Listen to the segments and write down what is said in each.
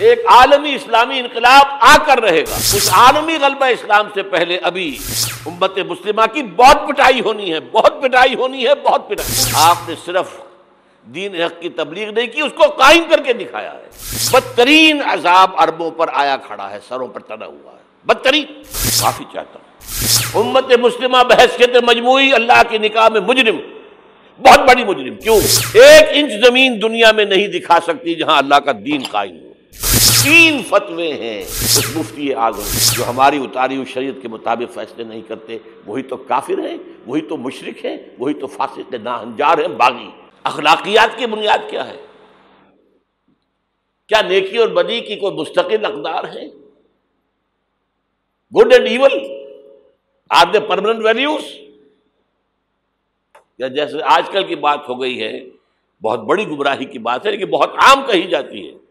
ایک عالمی اسلامی انقلاب آ کر رہے گا۔ اس عالمی غلبہ اسلام سے پہلے ابھی امت مسلمہ کی بہت پٹائی ہونی ہے، بہت پٹائی ہونی ہے، بہت پٹائی۔ آپ نے صرف دین حق کی تبلیغ نہیں کی، اس کو قائم کر کے دکھایا ہے۔ بدترین عذاب اربوں پر آیا کھڑا ہے، سروں پر تنا ہوا ہے۔ بدترین، معافی چاہتا ہوں۔ امت مسلمہ بحثیت مجموعی اللہ کی نکاح میں مجرم۔ بہت بڑی مجرم۔ کیوں؟ ایک انچ زمین دنیا میں نہیں دکھا سکتی جہاں اللہ کا دین قائم ہو۔ تین فتوے ہیں اس مفتی اعظم جو ہماری اتاری ہوئی شریعت کے مطابق فیصلے نہیں کرتے۔ وہی تو کافر ہیں، وہی تو مشرق ہیں، وہی تو فاسق ناہنجار ہیں، باغی۔ اخلاقیات کی بنیاد کیا ہے؟ کیا نیکی اور بدی کی کوئی مستقل اقدار ہے؟ Good and evil are they permanent values. یا جیسے آج کل کی بات ہو گئی ہے، بہت بڑی گمراہی کی بات ہے، لیکن بہت عام کہی جاتی ہے۔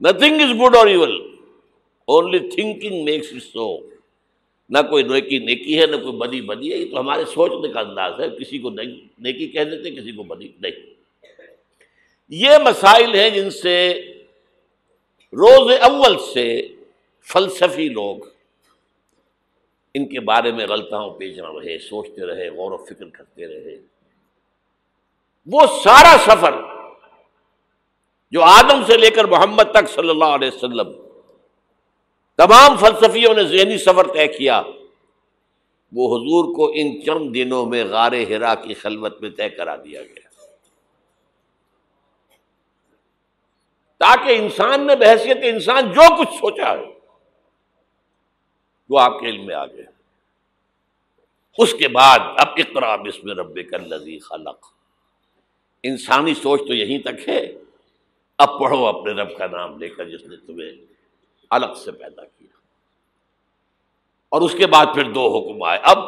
Nothing is good or evil only thinking makes it so نہ کوئی نیکی نیکی ہے، نہ کوئی بدی بدی ہے، یہ تو ہمارے سوچنے کا انداز ہے۔ کسی کو نیکی کہہ دیتے، کسی کو بدی نہیں۔ یہ مسائل ہیں جن سے روز اول سے فلسفی لوگ ان کے بارے میں غلطاؤں پیچنا رہے، سوچتے رہے، غور و فکر کرتے رہے۔ وہ سارا سفر جو آدم سے لے کر محمد تک صلی اللہ علیہ وسلم، تمام فلسفیوں نے ذہنی سفر طے کیا۔ وہ حضور کو ان چند دنوں میں غار ہرا کی خلوت میں طے کرا دیا گیا۔ تاکہ انسان نے بحثیت، انسان جو کچھ سوچا ہے وہ آپ کے علم میں آ گیا۔ اس کے بعد اب اقرا بسم رب کلزی خلق۔ انسانی سوچ تو یہیں تک ہے۔ اب پڑھو اپنے رب کا نام لے کر جس نے تمہیں الگ سے پیدا کیا۔ اور اس کے بعد پھر دو حکم آئے۔ اب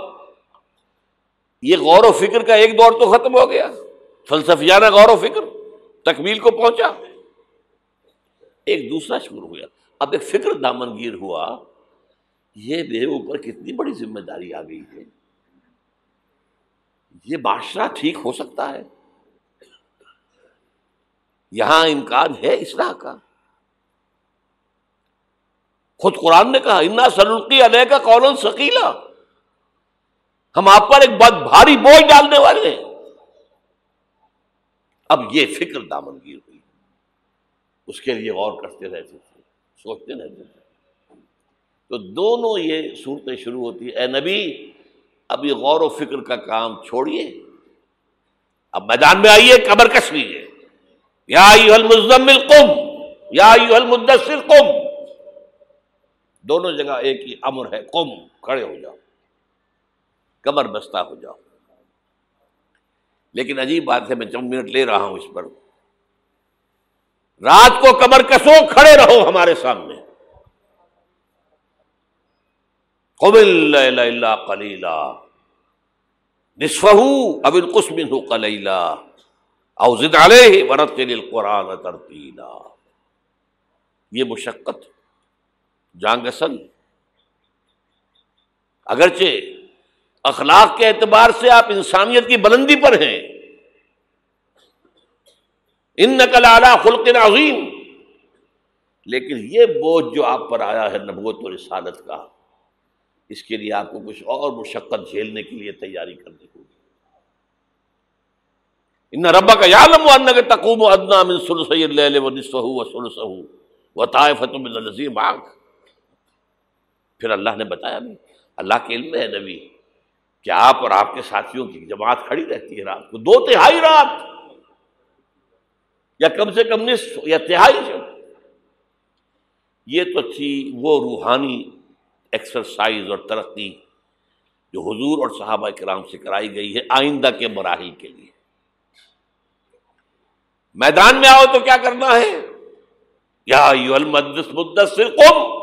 یہ غور و فکر کا ایک دور تو ختم ہو گیا۔ فلسفیانہ غور و فکر تکمیل کو پہنچا۔ ایک دوسرا شروع ہوا اب ایک فکر دامن گیر ہوا۔ یہ میرے اوپر کتنی بڑی ذمہ داری آ گئی ہے۔ یہ بادشاہ ٹھیک ہو سکتا ہے؟ یہاں امکان ہے اصلاح کا۔ خود قرآن نے کہا، انا سلوکی علیہ کا کون سکیلا ہم آپ پر ایک بہت بھاری بوجھ ڈالنے والے ہیں۔ اب یہ فکر دامن گیر ہوئی۔ اس کے لیے غور کرتے رہتے تھے، سوچتے رہتے تھے۔ تو دونوں یہ صورتیں شروع ہوتی۔ اے نبی اب یہ غور و فکر کا کام چھوڑیے۔ اب میدان میں آئیے، قبر کس لیجیے یا المزمل قم، یا المدثر قم۔ دونوں جگہ ایک ہی امر ہے، قم، کھڑے ہو جاؤ کمر بستہ ہو جاؤ۔ لیکن عجیب بات ہے، میں چند منٹ لے رہا ہوں اس پر۔ رات کو کمر کسو کھڑے رہو ہمارے سامنے۔ قبل کلیلہ نصف ابل قسم کلیلہ اوزد علیہ ورت قرآن ترتیلا۔ یہ مشقت جانگسن اگرچہ اخلاق کے اعتبار سے آپ انسانیت کی بلندی پر ہیں۔ ان نقل اعلیٰ خلق عظیم۔ لیکن یہ بوجھ جو آپ پر آیا ہے نبوت و رسالت کا، اس کے لیے آپ کو کچھ اور مشقت جھیلنے کے لیے تیاری کرنی ہوگی۔ ان ربا کا یادم و کے تقوم و ادنا من سلسئی اللہ و نصف و سلس و من النظیر باغ پھر اللہ نے بتایا نہیں اللہ کے علم ہے نبی، کہ آپ اور آپ کے ساتھیوں کی جماعت کھڑی رہتی ہے رات کو، دو تہائی رات۔ یا کم سے کم نصف، یا تہائی یہ تو تھی وہ روحانی ایکسرسائز اور ترقی جو حضور اور صحابہ کرام سے کرائی گئی ہے آئندہ کے مراحل کے لیے۔ میدان میں آؤ تو کیا کرنا ہے؟ یا مدثر قم!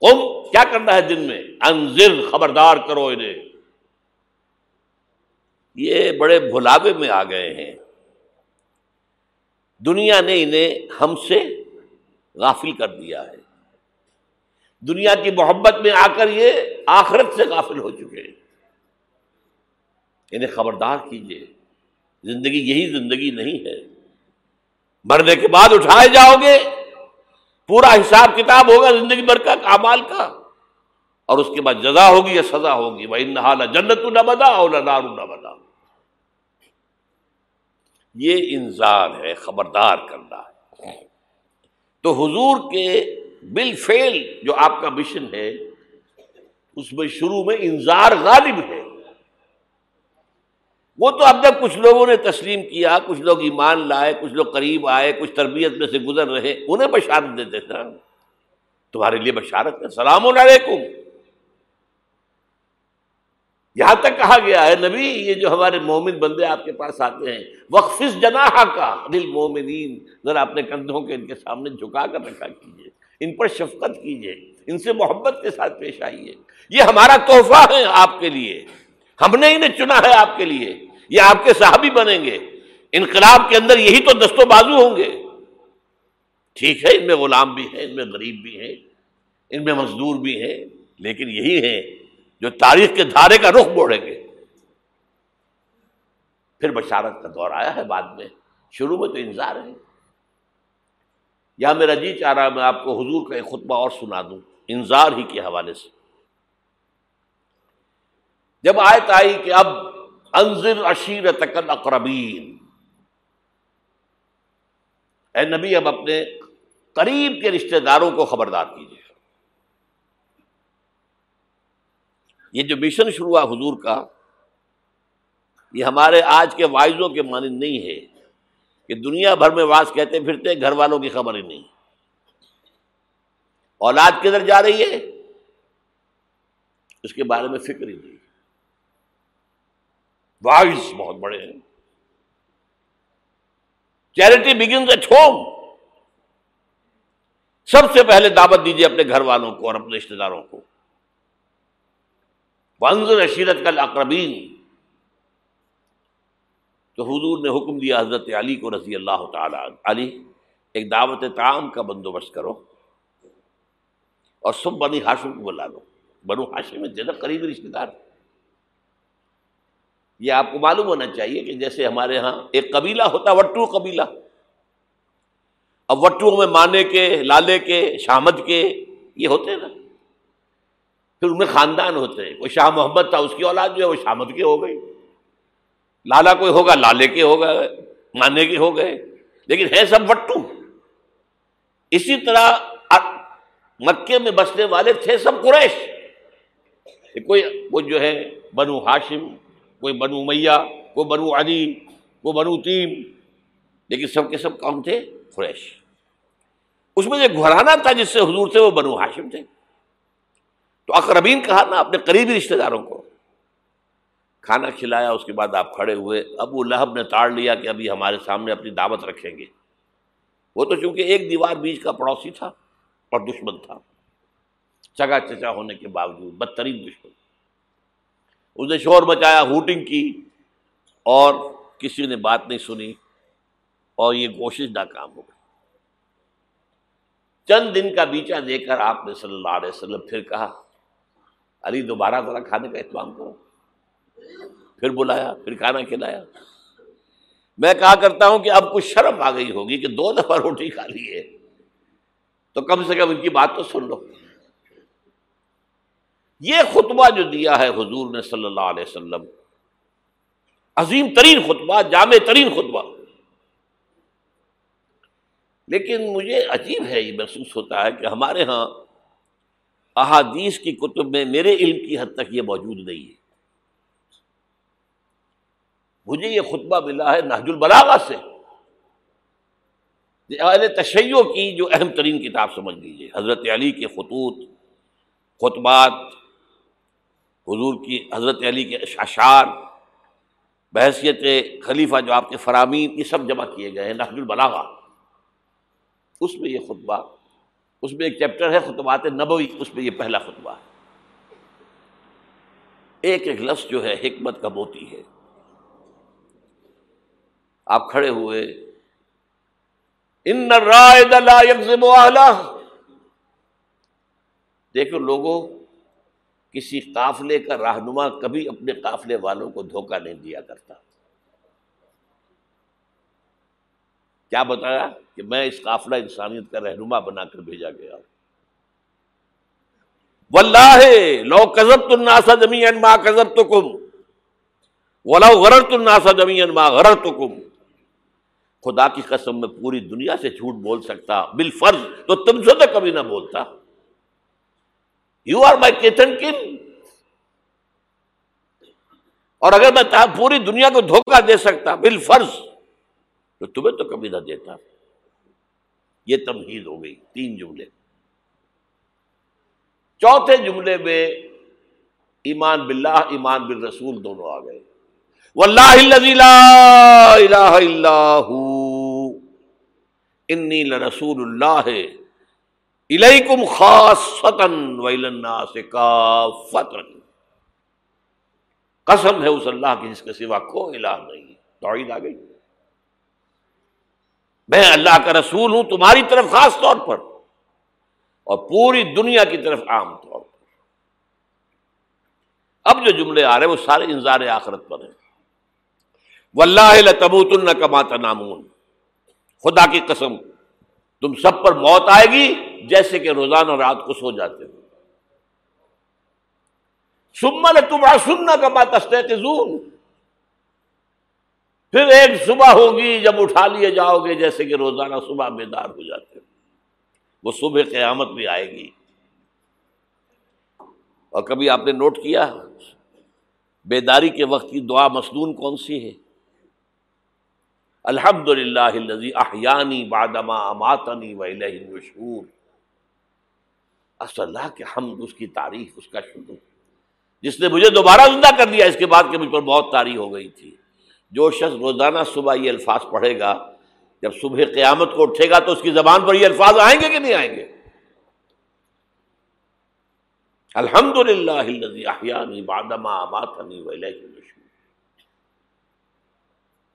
قم کیا کرنا ہے دن میں؟ انزر خبردار کرو انہیں۔ یہ بڑے بھلاوے میں آ گئے ہیں۔ دنیا نے انہیں ہم سے غافل کر دیا ہے۔ دنیا کی محبت میں آ کر یہ آخرت سے غافل ہو چکے انہیں خبردار کیجیے زندگی یہی زندگی نہیں ہے۔ مرنے کے بعد اٹھائے جاؤ گے۔ پورا حساب کتاب ہوگا زندگی بھر کا کامال کا۔ اور اس کے بعد جزا ہوگی یا سزا ہوگی۔ وہ انحال جنت نہ بدا اور نار نہ بدا یہ انذار ہے، خبردار کرنا ہے۔ تو حضور کے بل فیل جو آپ کا مشن ہے، اس میں شروع میں انذار غالب ہے۔ وہ تو اب تک کچھ لوگوں نے تسلیم کیا، کچھ لوگ ایمان لائے، کچھ لوگ قریب آئے، کچھ تربیت میں سے گزر رہے، انہیں بشارت دیتے تھے تمہارے لیے بشارت ہے۔ سلام علیکم۔ یہاں تک کہا گیا ہے، نبی، یہ جو ہمارے مومن بندے آپ کے پاس آتے ہیں وقف جناح کا دل مومنین ذرا اپنے کندھوں کے ان کے سامنے جھکا کر رکھا کیجیے ان پر شفقت کیجیے ان سے محبت کے ساتھ پیش آئیے۔ یہ ہمارا تحفہ ہے آپ کے لیے۔ ہم نے انہیں چنا ہے آپ کے لیے۔ یہ آپ کے صحابی بنیں گے۔ انقلاب کے اندر یہی تو دست و بازو ہوں گے۔ ٹھیک ہے، ان میں غلام بھی ہیں، ان میں غریب بھی ہیں، ان میں مزدور بھی ہیں، لیکن یہی ہیں جو تاریخ کے دھارے کا رخ موڑیں گے۔ پھر بشارت کا دور آیا ہے بعد میں۔ شروع میں تو انتظار ہے۔ یا میرا جی چاہ رہا میں آپ کو حضور کا ایک خطبہ اور سنا دوں انتظار ہی کے حوالے سے۔ جب آیت آئی کہ اب انضر اشیر تکن اقربین اے نبی، اب اپنے قریب کے رشتہ داروں کو خبردار کیجیے یہ جو مشن شروع ہوا حضور کا، یہ ہمارے آج کے وائزوں کے مانند نہیں ہے کہ دنیا بھر میں واز کہتے پھرتے گھر والوں کی خبر ہی نہیں۔ اولاد کدھر جا رہی ہے؟ اس کے بارے میں فکر ہی نہیں۔ وائز بہت بڑے ہیں۔ چیریٹی بگنز ایٹ ہوم سب سے پہلے دعوت دیجیے اپنے گھر والوں کو اور اپنے رشتے داروں کو۔ ونظر اشیرت کل اقربین تو حضور نے حکم دیا حضرت علی کو رضی اللہ تعالی علی، ایک دعوت تعام کا بندوبست کرو اور سب بنی ہاشم کو بلا لو۔ بنو ہاشم میں زیادہ قریبی رشتے دار۔ یہ آپ کو معلوم ہونا چاہیے کہ جیسے ہمارے ہاں ایک قبیلہ ہوتا وٹو قبیلہ۔ اب وٹو میں مانے کے، لالے کے، شامد کے، یہ ہوتے نا۔ پھر ان میں خاندان ہوتے ہیں۔ کوئی شاہ محمد تھا، اس کی اولاد جو ہے، وہ شامد کے ہو گئی۔ لالا کوئی ہوگا، لالے کے ہو گئے مانے کے ہو گئے۔ لیکن ہے سب وٹو۔ اسی طرح مکے میں بسنے والے تھے سب قریش۔ کوئی، وہ جو ہے، بنو ہاشم کوئی بنو میاں، کوئی بنو علی وہ بنو تیم۔ لیکن سب کے سب کون تھے؟ قریش۔ اس میں جو گھرانا تھا جس سے حضور تھے، وہ بنو ہاشم تھے۔ تو اقربین کہا نا اپنے قریبی رشتے داروں کو، کھانا کھلایا، اس کے بعد آپ کھڑے ہوئے، ابو لہب نے تاڑ لیا کہ ابھی ہمارے سامنے اپنی دعوت رکھیں گے۔ وہ تو چونکہ ایک دیوار بیچ کا پڑوسی تھا اور دشمن تھا۔ چگا چچا ہونے کے باوجود، بدترین دشمن۔ اس نے شور مچایا، ہوٹنگ کی اور کسی نے بات نہیں سنی اور یہ کوشش ناکام ہو گئی۔ چند دن کا بیچا دے کر آپ نے صلی اللہ علیہ وسلم پھر کہا، علی دوبارہ ذرا کھانے کا اہتمام کرو۔ پھر بلایا، پھر کھانا کھلایا۔ میں کہا کرتا ہوں کہ اب کچھ شرم آ گئی ہوگی کہ دو دفعہ روٹی کھا لی ہے۔ تو کم سے کم ان کی بات تو سن لو۔ یہ خطبہ جو دیا ہے حضور نے صلی اللہ علیہ وسلم، عظیم ترین خطبہ، جامع ترین خطبہ۔ لیکن مجھے عجیب ہے، یہ محسوس ہوتا ہے کہ ہمارے ہاں احادیث کی کتب میں میرے علم کی حد تک یہ موجود نہیں ہے۔ مجھے یہ خطبہ ملا ہے نہج البلاغا سے۔ اہل تشیع کی جو اہم ترین کتاب، سمجھ لیجیے حضرت علی کے خطوط، خطبات حضور کی حضرت علی کے اشعار بحثیت خلیفہ جو آپ کے فرامین، یہ سب جمع کیے گئے ہیں، نحج البلاغا اس میں یہ خطبہ، اس میں ایک چیپٹر ہے، خطبات نبوی، اس میں یہ پہلا خطبہ۔ ہے ایک ایک لفظ جو ہے، حکمت کا موتی ہے۔ آپ کھڑے ہوئے۔ ان دیکھو لوگوں کسی قافلے کا رہنما کبھی اپنے قافلے والوں کو دھوکہ نہیں دیا کرتا۔ کیا بتایا کہ میں اس قافلہ انسانیت کا رہنما بنا کر بھیجا گیا ہوں؟ واللہ لو کزب الناسا زمین ما کزب تو کم ولو غرر الناسا زمین ما غرر تو کم خدا کی قسم میں پوری دنیا سے جھوٹ بول سکتا بال فرض تو تم سے تو کبھی نہ بولتا۔ یو آر مائی کیتن کن اور اگر میں پوری دنیا کو دھوکہ دے سکتا بال فرض، تو تمہیں تو کبھی نہ دیتا۔ یہ تمہید ہو گئی، تین جملے۔ چوتھے جملے میں ایمان باللہ، ایمان بالرسول دونوں آ گئے۔ لا الہ الا انی لرسول اللہ۔ الیکم خاصتا ویلناس کافتا قسم ہے اس اللہ کی جس کے سوا کوئی الہ نہیں توحید آ گئی۔ میں اللہ کا رسول ہوں، تمہاری طرف خاص طور پر، اور پوری دنیا کی طرف عام طور پر۔ اب جو جملے آ رہے ہیں، وہ سارے انظار آخرت پر ہیں۔ واللہ تبوت الن کماتا نامون خدا کی قسم، تم سب پر موت آئے گی جیسے کہ روزانہ رات کو سو جاتے ہو۔ سمن تم سننا کما تستون پھر ایک صبح ہوگی جب اٹھا لیے جاؤ گے جیسے کہ روزانہ صبح بیدار ہو جاتے وہ صبح قیامت بھی آئے گی۔ اور کبھی آپ نے نوٹ کیا بیداری کے وقت کی دعا مصنون کون سی ہے؟ الحمد للہ احیانی بادما اماتنی وشور اللہ کے حمد، اس کی تعریف اس کا شکر۔ جس نے مجھے دوبارہ زندہ کر دیا اس کے بعد کہ مجھ پر بہت تاریخ ہو گئی تھی۔ جو شخص روزانہ صبح یہ الفاظ پڑھے گا، جب صبح قیامت کو اٹھے گا تو اس کی زبان پر یہ الفاظ آئیں گے کہ نہیں آئیں گے؟ الحمد للہ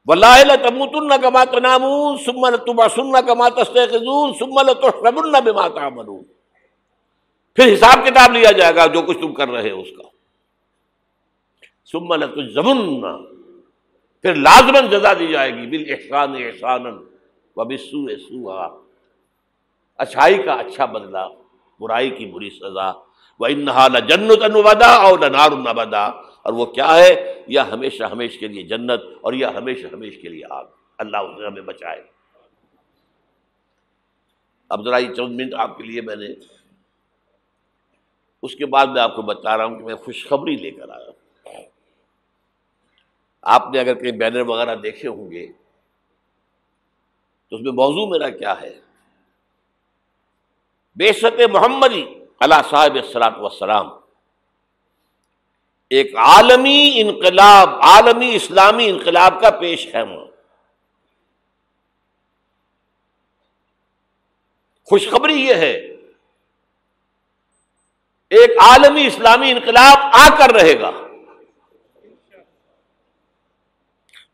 ولا تموتن کما تنامون، ثم لتبعثن کما تستيقظون ثم لتحرمن بما تعملون۔ پھر حساب کتاب لیا جائے گا جو کچھ تم کر رہے ہو اس کا۔ ثم لتجزمن پھر لازمن جزا دی جائے گی۔ بال احسان احسان و بسو سوا اچھائی کا اچھا بدلا برائی کی بری سزا۔ وہ انہا نہ جنت انودا اور نہ نار بدا اور وہ کیا ہے؟ یا ہمیشہ ہمیش کے لیے جنت اور یا ہمیشہ ہمیش کے لیے آگ۔ اللہ اسے ہمیں بچائے۔ اب ذرا یہ چند منٹ آپ کے لیے میں نے اس کے بعد میں آپ کو بتا رہا ہوں کہ میں خوشخبری لے کر آیا آپ نے اگر کہیں بینر وغیرہ دیکھے ہوں گے، تو اس میں موضوع میرا کیا ہے؟ بے شک محمدی اللہ صاحب السلاط وسلام ایک عالمی انقلاب، عالمی اسلامی انقلاب کا پیش ہے۔ خوشخبری یہ ہے ایک عالمی اسلامی انقلاب آ کر رہے گا۔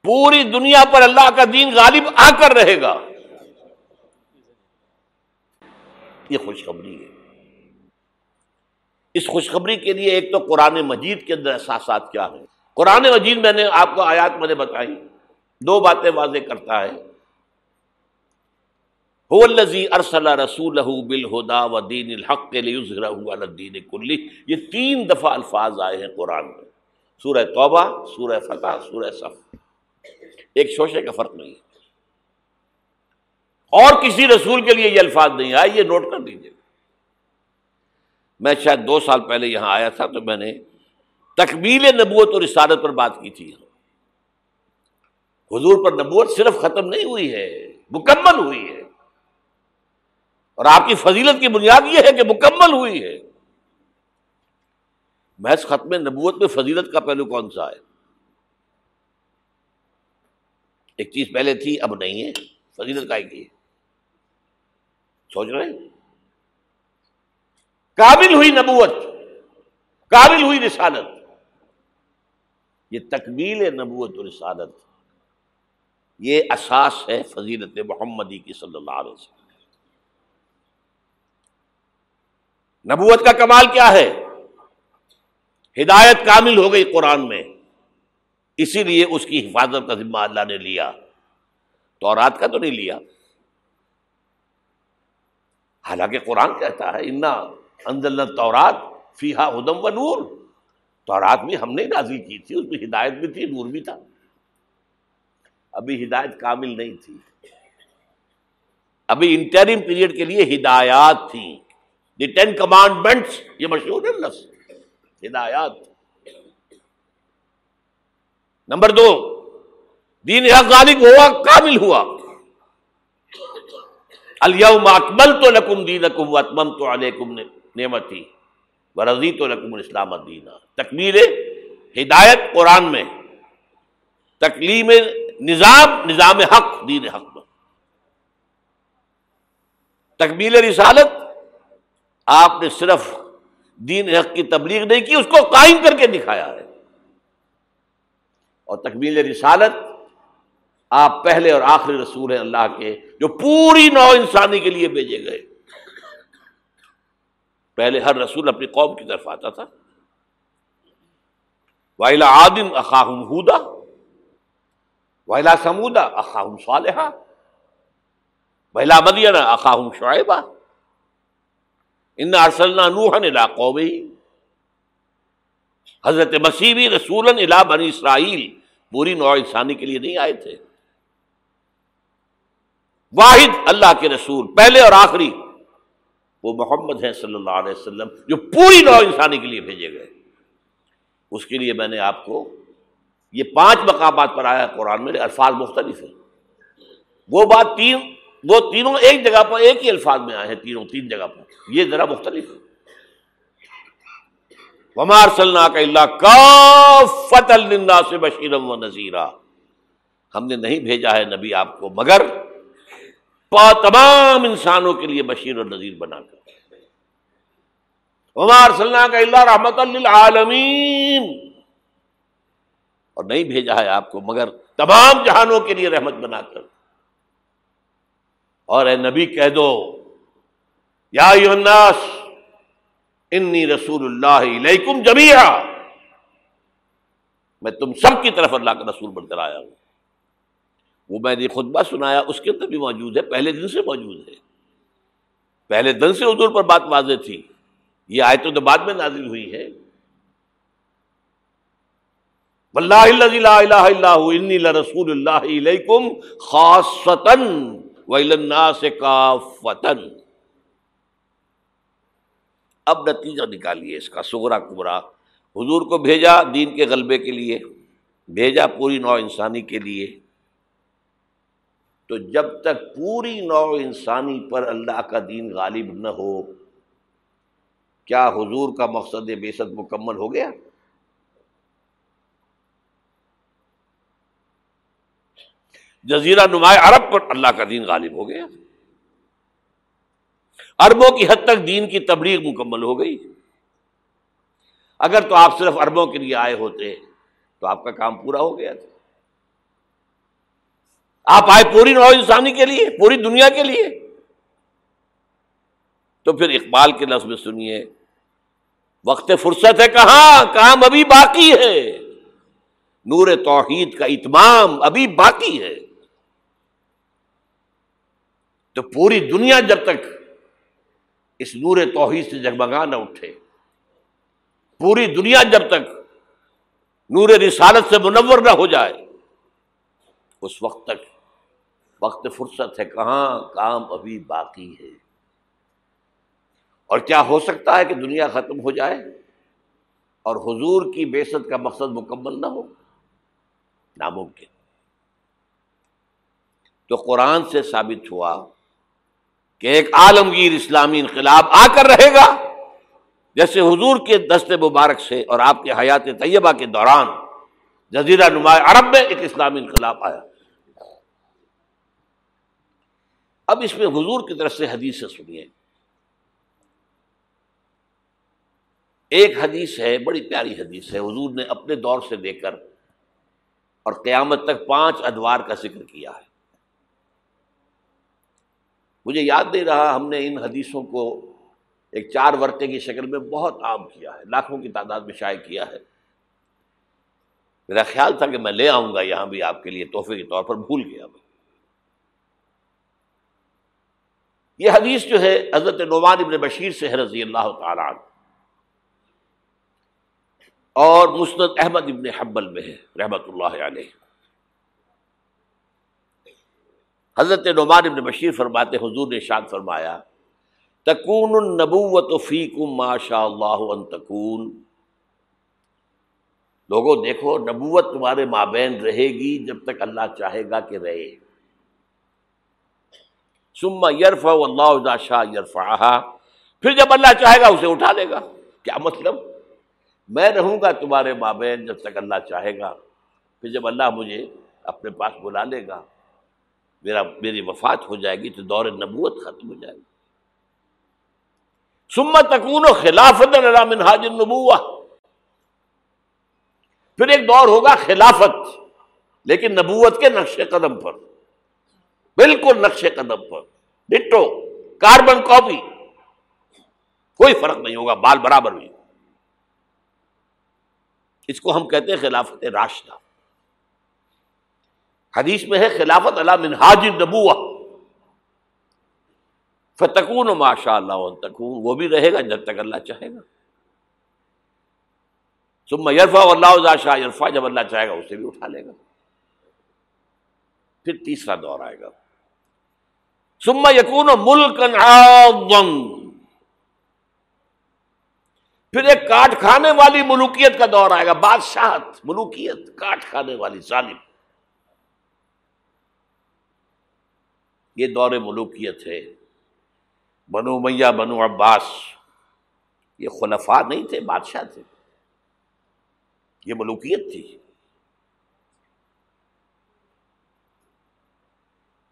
پوری دنیا پر اللہ کا دین غالب آ کر رہے گا۔ یہ خوشخبری ہے۔ اس خوشخبری کے لیے ایک تو قرآن مجید کے اندر احساسات کیا ہیں۔ قرآن مجید میں نے آپ کو آیات میں نے بتائی۔ دو باتیں واضح کرتا ہے۔ ارسل رسول بالہدا و دین الحق الدین کلی یہ تین دفعہ الفاظ آئے ہیں قرآن میں. سورہ توبہ، سورہ فتح، سورہ صف. ایک شوشے کا فرق نہیں ہے. اور کسی رسول کے لیے یہ الفاظ نہیں آئے، یہ نوٹ کر دیجیے میں شاید دو سال پہلے یہاں آیا تھا تو میں نے تکمیل نبوت اور رسالت پر بات کی تھی حضور پر نبوت صرف ختم نہیں ہوئی ہے، مکمل ہوئی ہے. اور آپ کی فضیلت کی بنیاد یہ ہے کہ مکمل ہوئی ہے۔ محض ختم نبوت میں فضیلت کا پہلو کون سا ہے؟ ایک چیز پہلے تھی، اب نہیں ہے۔ فضیلت کا کی سوچ رہے قابل ہوئی نبوت، قابل ہوئی رسالت۔ یہ تکمیل نبوت و رسالت، یہ اساس ہے فضیلت محمدی کی صلی اللہ علیہ وسلم۔ نبوت کا کمال کیا ہے؟ ہدایت کامل ہو گئی قرآن میں۔ اسی لیے اس کی حفاظت کا ذمہ اللہ نے لیا۔ تورات کا تو نہیں لیا۔ حالانکہ قرآن کہتا ہے، انا اندر تورات فیحا ہدم و نور تورات بھی ہم نے نازل کی تھی، اس میں ہدایت بھی تھی، نور بھی تھا۔ ابھی ہدایت کامل نہیں تھی۔ ابھی انٹرم پیریڈ کے لیے ہدایات تھیں۔ دی ٹین کمانڈمنٹس یہ مشہور ہے لفظ ہدایات نمبر دو دین حق غالب ہوا کامل ہوا الم اکمل تو لکم دین اکم اتمم تو علیکم نعمتی ورضی تو لکم الاسلام دینا تکمیل ہدایت قرآن میں تکلیم نظام نظام حق دین حق میں تکمیل رسالت آپ نے صرف دین حق کی تبلیغ نہیں کی، اس کو قائم کر کے دکھایا ہے۔ اور تکمیل رسالت آپ پہلے اور آخری رسول ہیں اللہ کے، جو پوری نو انسانی کے لیے بھیجے گئے۔ پہلے ہر رسول اپنی قوم کی طرف آتا تھا۔ وائلا عادم اخاہم ہودا وائلا سمودا اخاہم صالحہ وائلا مدینہ اخاہم شعیبہ ان ارسلنا نوحن الا قومی حضرت مسیبی رسول الا بنی اسرائیل پوری نوع انسانی کے لیے نہیں آئے تھے۔ واحد اللہ کے رسول، پہلے اور آخری۔ وہ محمد ہیں صلی اللہ علیہ وسلم، جو پوری نو انسانی کے لیے بھیجے گئے۔ اس کے لیے میں نے آپ کو یہ پانچ مقامات پر آیا قرآن میں الفاظ مختلف ہیں۔ وہ بات تین وہ تینوں ایک جگہ پر ایک ہی الفاظ میں آئے ہیں، تینوں، تین جگہ پر۔ یہ ذرا مختلف ہے۔ ومار صلی کا اللہ کا فتح سے بشیرم و نذیرہ ہم نے نہیں بھیجا ہے نبی آپ کو، مگر تمام انسانوں کے لیے بشیر اور نذیر بنا کر۔ عمار صلی کا اللہ رحمت للعالمین اور نہیں بھیجا ہے آپ کو، مگر تمام جہانوں کے لیے رحمت بنا کر۔ اور اے نبی کہہ دو، یا الناس، انی رسول اللہ علیکم جمیا میں تم سب کی طرف اللہ کا رسول بن کر آیا ہوں۔ وہ میں نے خطبہ سنایا، اس کے اندر بھی موجود ہے، پہلے دن سے موجود ہے۔ پہلے دن سے حضور پر بات واضح تھی۔ یہ آئے تو بعد میں نازل ہوئی ہے۔ رسول اللہ علیکم خاصتاً۔ اب نتیجہ نکالیے اس کا، سغرا کبرا۔ حضور کو بھیجا دین کے غلبے کے لیے، بھیجا پوری نو انسانی کے لیے۔ تو جب تک پوری نو انسانی پر اللہ کا دین غالب نہ ہو، کیا حضور کا مقصد بے مکمل ہو گیا؟ جزیرہ نمایاں عرب پر اللہ کا دین غالب ہو گیا۔ اربوں کی حد تک دین کی تبلیغ مکمل ہو گئی۔ اگر تو آپ صرف اربوں کے لیے آئے ہوتے، تو آپ کا کام پورا ہو گیا۔ تھا آپ آئے پوری نو انسانی کے لیے، پوری دنیا کے لیے۔ تو پھر اقبال کے لفظ میں سنیے، وقت فرصت ہے کہاں؟ کام ابھی باقی ہے۔ نور توحید کا اتمام ابھی باقی ہے۔ تو پوری دنیا جب تک اس نور توحید سے جگمگا نہ اٹھے، پوری دنیا جب تک نور رسالت سے منور نہ ہو جائے، اس وقت تک وقت فرصت ہے کہاں کام ابھی باقی ہے۔ اور کیا ہو سکتا ہے کہ دنیا ختم ہو جائے اور حضور کی بیست کا مقصد مکمل نہ ہو؟ ناممکن۔ تو قرآن سے ثابت ہوا کہ ایک عالمگیر اسلامی انقلاب آ کر رہے گا، جیسے حضور کے دست مبارک سے اور آپ کے حیات طیبہ کے دوران جزیرہ نمایاں عرب میں ایک اسلامی انقلاب آیا۔ اب اس میں حضور کی طرف سے حدیث سے سنیے۔ ایک حدیث ہے، بڑی پیاری حدیث ہے، حضور نے اپنے دور سے لے کر اور قیامت تک پانچ ادوار کا ذکر کیا ہے۔ مجھے یاد نہیں رہا ہم نے ان حدیثوں کو ایک چار ورقے کی شکل میں بہت عام کیا ہے، لاکھوں کی تعداد میں شائع کیا ہے۔ میرا خیال تھا کہ میں لے آؤں گا، یہاں بھی آپ کے لیے تحفے کے طور پر بھول گیا میں۔ یہ حدیث جو ہے، حضرت نعمان ابن بشیر سے ہے رضی اللہ تعالیٰ عنہ۔ اور مسند احمد ابن حبل میں ہے رحمۃ اللہ علیہ۔ حضرت نعمان ابن بشیر فرماتے حضور نے شاد فرمایا، تکون النبوت فیکم ما شاء اللہ ان تکون۔ لوگوں، دیکھو، نبوت تمہارے مابین رہے گی جب تک اللہ چاہے گا کہ رہے۔ سما یرف اللہ شاہ یرفا پھر جب اللہ چاہے گا، اسے اٹھا لے گا۔ کیا مطلب؟ میں رہوں گا تمہارے مابین جب تک اللہ چاہے گا۔ پھر جب اللہ مجھے اپنے پاس بلا لے گا۔ میرا میری وفات ہو جائے گی تو دور نبوت ختم ہو جائے گی۔ سمت تکون و خلافت حاج نبوا پھر ایک دور ہوگا خلافت، لیکن نبوت کے نقش قدم پر۔ بالکل نقش قدم پر۔ Ditto, carbon copy. کوئی فرق نہیں ہوگا، بال برابر بھی اس کو ہم کہتے ہیں خلافت راشدہ۔ حدیث میں ہے خلافت اللہ منہاج نبوا فتکون ماشاء اللہ تکون، وہ بھی رہے گا جب تک اللہ چاہے گا۔ ثم یرفا اللہ شاہ یرفا جب اللہ چاہے گا اسے بھی اٹھا لے گا۔ پھر تیسرا دور آئے گا۔ سما یقون ملک پھر ایک کاٹ کھانے والی ملوکیت کا دور آئے گا، بادشاہت، ملوکیت کاٹ کھانے والی ظالم۔ یہ دور ملوکیت ہے۔ بنو میاں بنو عباس، یہ خلفاء نہیں تھے، بادشاہ تھے۔ یہ ملوکیت تھی۔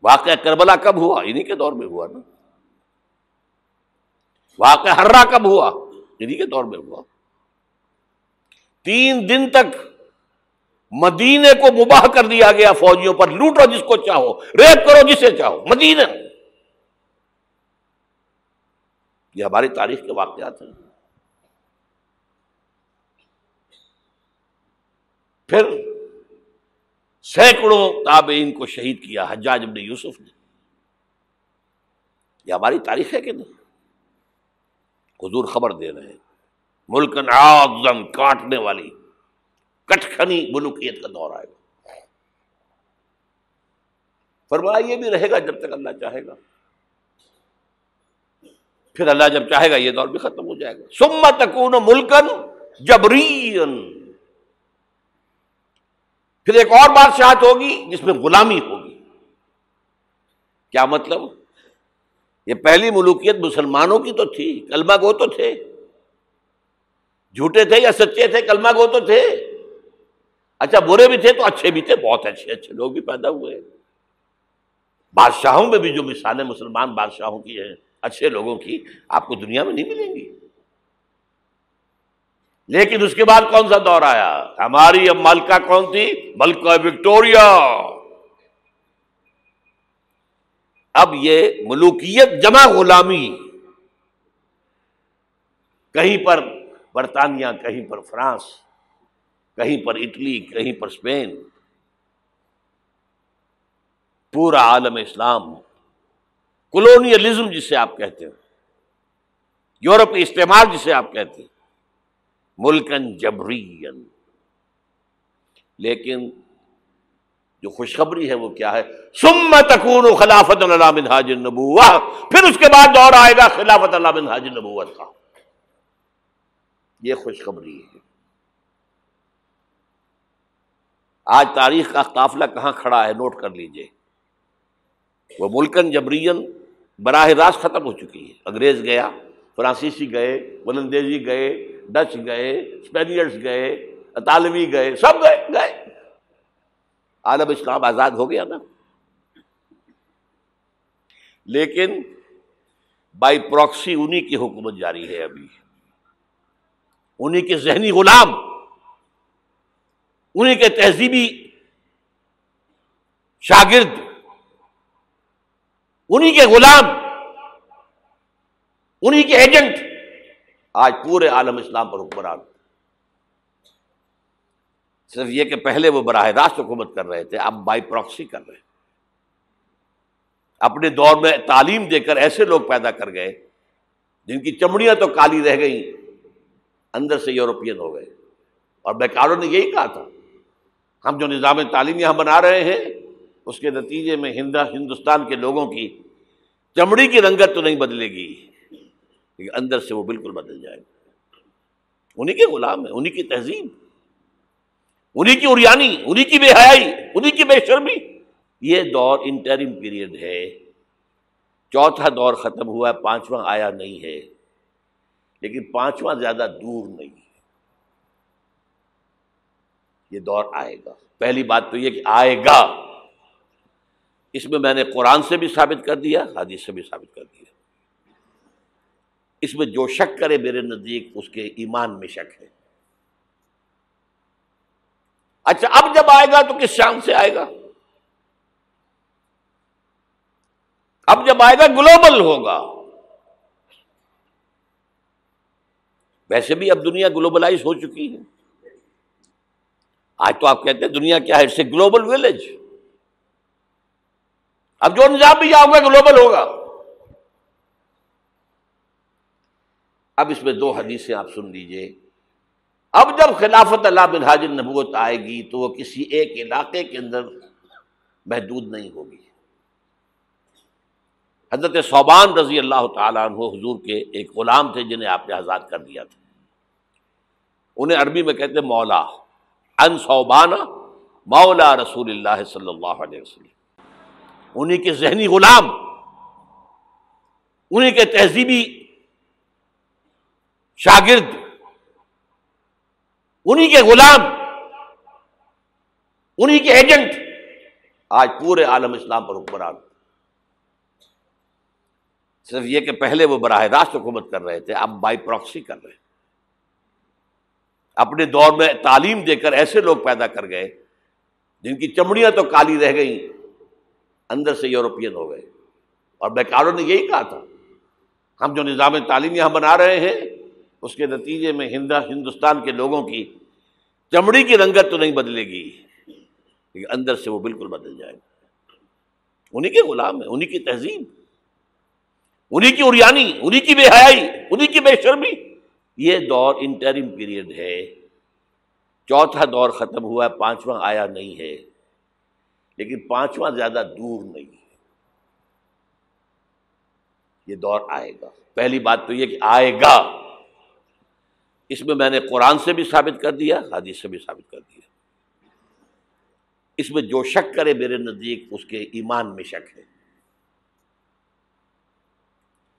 واقعہ کربلا کب ہوا؟ انہیں کے دور میں ہوا نا۔ واقعہ ہررا کب ہوا؟ انہیں کے دور میں ہوا۔ تین دن تک مدینے کو مباح کر دیا گیا فوجیوں پر، لوٹو جس کو چاہو، ریپ کرو جسے چاہو، مدینہ۔ یہ ہماری تاریخ کے واقعات ہیں۔ پھر سینکڑوں تابعین کو شہید کیا حجاج ابن یوسف نے۔ یہ ہماری تاریخ ہے کہ نہیں؟ حضور خبر دے رہے ہیں۔ ملک اعظم کاٹنے والی۔ کٹکھنی ملوکیت کا دور آئے گا۔ فرمایا یہ بھی رہے گا جب تک اللہ چاہے گا۔ پھر اللہ جب چاہے گا، یہ دور بھی ختم ہو جائے گا۔ سمت تکون ملکن جبرین پھر ایک اور بادشاہت ہوگی جس میں غلامی ہوگی۔ کیا مطلب؟ یہ پہلی ملوکیت مسلمانوں کی تو تھی، کلمہ گو تو تھے۔ جھوٹے تھے یا سچے تھے، کلمہ گو تو تھے۔ اچھا برے بھی تھے تو اچھے بھی تھے، بہت اچھے اچھے لوگ بھی پیدا ہوئے۔ بادشاہوں میں بھی جو مثالیں مسلمان بادشاہوں کی ہیں، اچھے لوگوں کی، آپ کو دنیا میں نہیں ملیں گی۔ لیکن اس کے بعد کون سا دور آیا؟ ہماری اب ملکہ کون تھی؟ ملکہ وکٹوریا۔ اب یہ ملوکیت جمع غلامی، کہیں پر برطانیہ، کہیں پر فرانس۔ کہیں پر اٹلی، کہیں پر اسپین پورا عالم اسلام کولونیلزم جسے آپ کہتے ہیں یورپی استعمال جسے آپ کہتے ہیں ملکن جبرین لیکن جو خوشخبری ہے وہ کیا ہے؟ سم تکون خلافت اللہ بن حاجر نبوا پھر اس کے بعد دور آئے گا خلافت اللہ بن حاجر نبوت کا یہ خوشخبری ہے۔ آج تاریخ کا قافلہ کہاں کھڑا ہے نوٹ کر لیجیے۔ وہ ملکن جبرین براہ راست ختم ہو چکی ہے۔ انگریز گیا، فرانسیسی گئے ولندیزی گئے، ڈچ گئے اسپینئرس گئے، اطالوی گئے، سب گئے گئے۔ عالم اسلام آزاد ہو گیا نا۔ لیکن بائی پروکسی انہی کی حکومت جاری ہے ابھی۔ انہی کے ذہنی غلام انہی کے تہذیبی شاگرد، انہی کے غلام، انہی کے ایجنٹ آج پورے عالم اسلام پر حکمران صرف یہ کہ پہلے وہ براہ راست حکومت کر رہے تھے، اب بائی پروکسی کر رہے اپنے دور میں تعلیم دے کر ایسے لوگ پیدا کر گئے جن کی چمڑیاں تو کالی رہ گئیں، اندر سے یورپین ہو گئے۔ اور بیکاروں نے یہی کہا تھا۔ ہم جو نظام تعلیم یہاں بنا رہے ہیں، اس کے نتیجے میں ہندوستان کے لوگوں کی چمڑی کی رنگت تو نہیں بدلے گی۔ لیکن اندر سے وہ بالکل بدل جائے گا۔ انہیں کے غلام ہے انہیں کی تہذیب۔ انہیں کی اریانی انہیں کی بے حیائی انہیں کی بے شرمی۔ یہ دور انٹرم پیریڈ ہے۔ چوتھا دور ختم ہوا ہے پانچواں آیا نہیں ہے۔ لیکن پانچواں زیادہ دور نہیں۔ ہے یہ دور آئے گا۔ پہلی بات تو یہ کہ آئے گا۔ اس میں میں نے قرآن سے بھی ثابت کر دیا، حدیث سے بھی ثابت کر دیا۔ اس میں جو شک کرے میرے نزدیک، اس کے ایمان میں شک ہے۔ اچھا اب جب آئے گا تو کس شام سے آئے گا؟ اب جب آئے گا، گلوبل ہوگا۔ ویسے بھی اب دنیا گلوبلائز ہو چکی ہے۔ آج تو آپ کہتے ہیں دنیا کیا ہے اٹس اے گلوبل ولیج اب جو نظام بھی آؤ گا گلوبل ہوگا۔ اب اس میں دو حدیثیں آپ سن لیجیے۔ اب جب خلافت اللہ بن حاجر نبوت آئے گی تو وہ کسی ایک علاقے کے اندر محدود نہیں ہوگی۔ حضرت صوبان رضی اللہ تعالیٰ عنہ حضور کے ایک غلام تھے جنہیں آپ نے آزاد کر دیا تھا۔ انہیں عربی میں کہتے مولا۔ ان صوبانہ مولا رسول اللہ صلی اللہ علیہ وسلم۔ انہیں کے ذہنی غلام انہیں کے تہذیبی شاگرد انہیں کے غلام انہیں کے ایجنٹ آج پورے عالم اسلام پر حکمران۔ صرف یہ کہ پہلے وہ براہ راست حکومت کر رہے تھے، اب بائی پروکسی کر رہے اپنے دور میں تعلیم دے کر ایسے لوگ پیدا کر گئے جن کی چمڑیاں تو کالی رہ گئیں، اندر سے یورپین ہو گئے۔ اور بیکاروں نے یہی کہا تھا، ہم جو نظام تعلیم یہاں بنا رہے ہیں، اس کے نتیجے میں ہندوستان کے لوگوں کی چمڑی کی رنگت تو نہیں بدلے گی، لیکن اندر سے وہ بالکل بدل جائے گا۔ انہیں کے غلام ہے انہیں کی تہذیب انہیں کی اریانی انہیں کی بے حیائی انہیں کی بے شرمی۔ یہ دور انٹرم پیریڈ ہے۔ چوتھا دور ختم ہوا ہے پانچواں آیا نہیں ہے۔ لیکن پانچواں زیادہ دور نہیں ہے۔ یہ دور آئے گا۔ پہلی بات تو یہ کہ آئے گا۔ اس میں میں نے قرآن سے بھی ثابت کر دیا، حدیث سے بھی ثابت کر دیا۔ اس میں جو شک کرے میرے نزدیک، اس کے ایمان میں شک ہے۔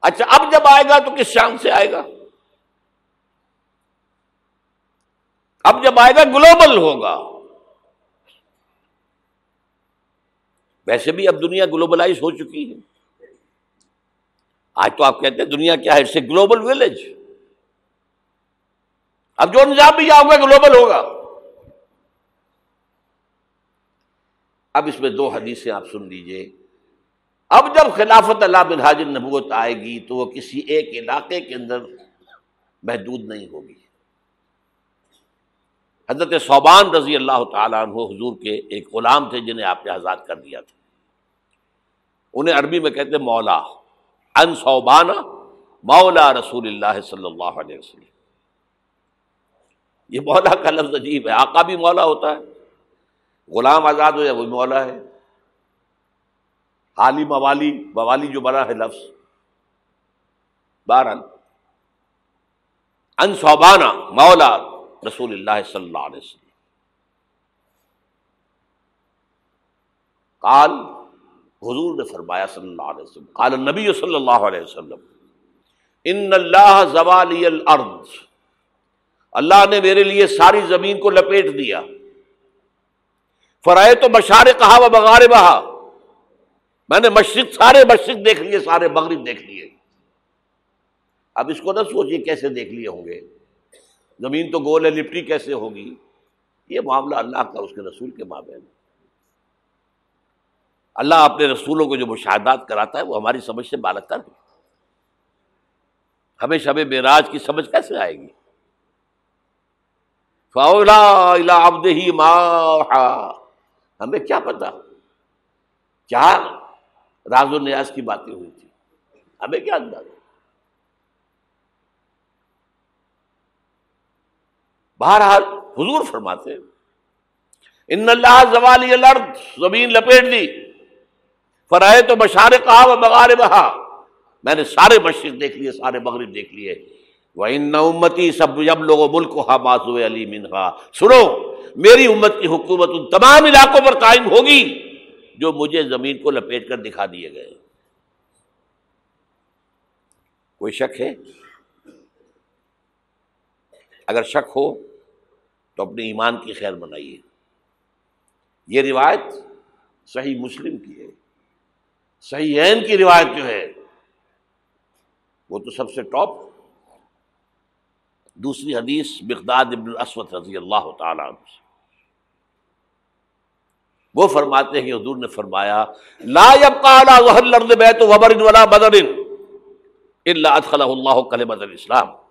اچھا اب جب آئے گا تو کس شام سے آئے گا؟ اب جب آئے گا گلوبل ہوگا۔ ویسے بھی اب دنیا گلوبلائز ہو چکی ہے۔ آج تو آپ کہتے ہیں دنیا کیا ہے اٹس اے گلوبل ولیج اب جو نظام بھی آؤ گا گلوبل ہوگا۔ اب اس میں دو حدیثیں آپ سن لیجیے۔ اب جب خلافت اللہ بن حاجر نبوت آئے گی تو وہ کسی ایک علاقے کے اندر محدود نہیں ہوگی۔ حضرت صوبان رضی اللہ تعالیٰ عنہ حضور کے ایک غلام تھے جنہیں آپ نے آزاد کر دیا تھا۔ انہیں عربی میں کہتے مولا۔ ان صوبان مولا رسول اللہ صلی اللہ علیہ وسلم۔ یہ مولا کا لفظ عجیب ہے۔ آقا بھی مولا ہوتا ہے۔ غلام آزاد ہو یا وہ مولا ہے۔ حالی موالی موالی جو بڑا ہے لفظ۔ بہرحال۔ ان صوبانہ مولا۔ رسول اللہ صلی اللہ علیہ وسلم۔ قال، حضور نے فرمایا صلی اللہ علیہ وسلم، قال النبی صلی اللہ علیہ وسلم، ان اللہ زوالی الارض۔ اللہ نے میرے لیے ساری زمین کو لپیٹ دیا۔ فرائے تو مشار کہا و بغار بہا میں نے مشرق، سارے مشرق دیکھ لیے، سارے مغرب دیکھ لیے۔ اب اس کو نہ سوچیے کیسے دیکھ لیے ہوں گے۔ زمین تو گول ہے، لپٹی کیسے ہوگی؟ یہ معاملہ اللہ کا، اس کے رسول کے مابین اللہ اپنے رسولوں کو جو مشاہدات کراتا ہے، وہ ہماری سمجھ سے بالک کر ہمیں شب معراج کی سمجھ کیسے آئے گی؟ عبد ہی ہمیں کیا پتا کیا راز و نیاز کی باتیں ہوئی تھی ہمیں کیا انداز بہرحال حضور فرماتے ان اللہ زوالی الارض، زمین لپیٹ دی فرائے تو مشارے کہا و بغار بہا میں نے سارے مشرق دیکھ لیے، سارے مغرب دیکھ لیے۔ وہ ان امتی سب جب لوگ ملک ہا باسو علی منہا سنو، میری امت کی حکومت ان تمام علاقوں پر قائم ہوگی جو مجھے زمین کو لپیٹ کر دکھا دیے گئے۔ کوئی شک ہے؟ اگر شک ہو تو اپنے ایمان کی خیر بنائیے یہ روایت صحیح مسلم کی ہے۔ صحیح عین کی روایت جو ہے، وہ تو سب سے ٹاپ دوسری حدیث بغداد ابن الاسود رضی اللہ تعالیٰ عنہ وہ فرماتے ہیں، حضور نے فرمایا، لا يبقى على ظهر الارض بيت وبر ولا بدر الا ادخله الله كلمه الاسلام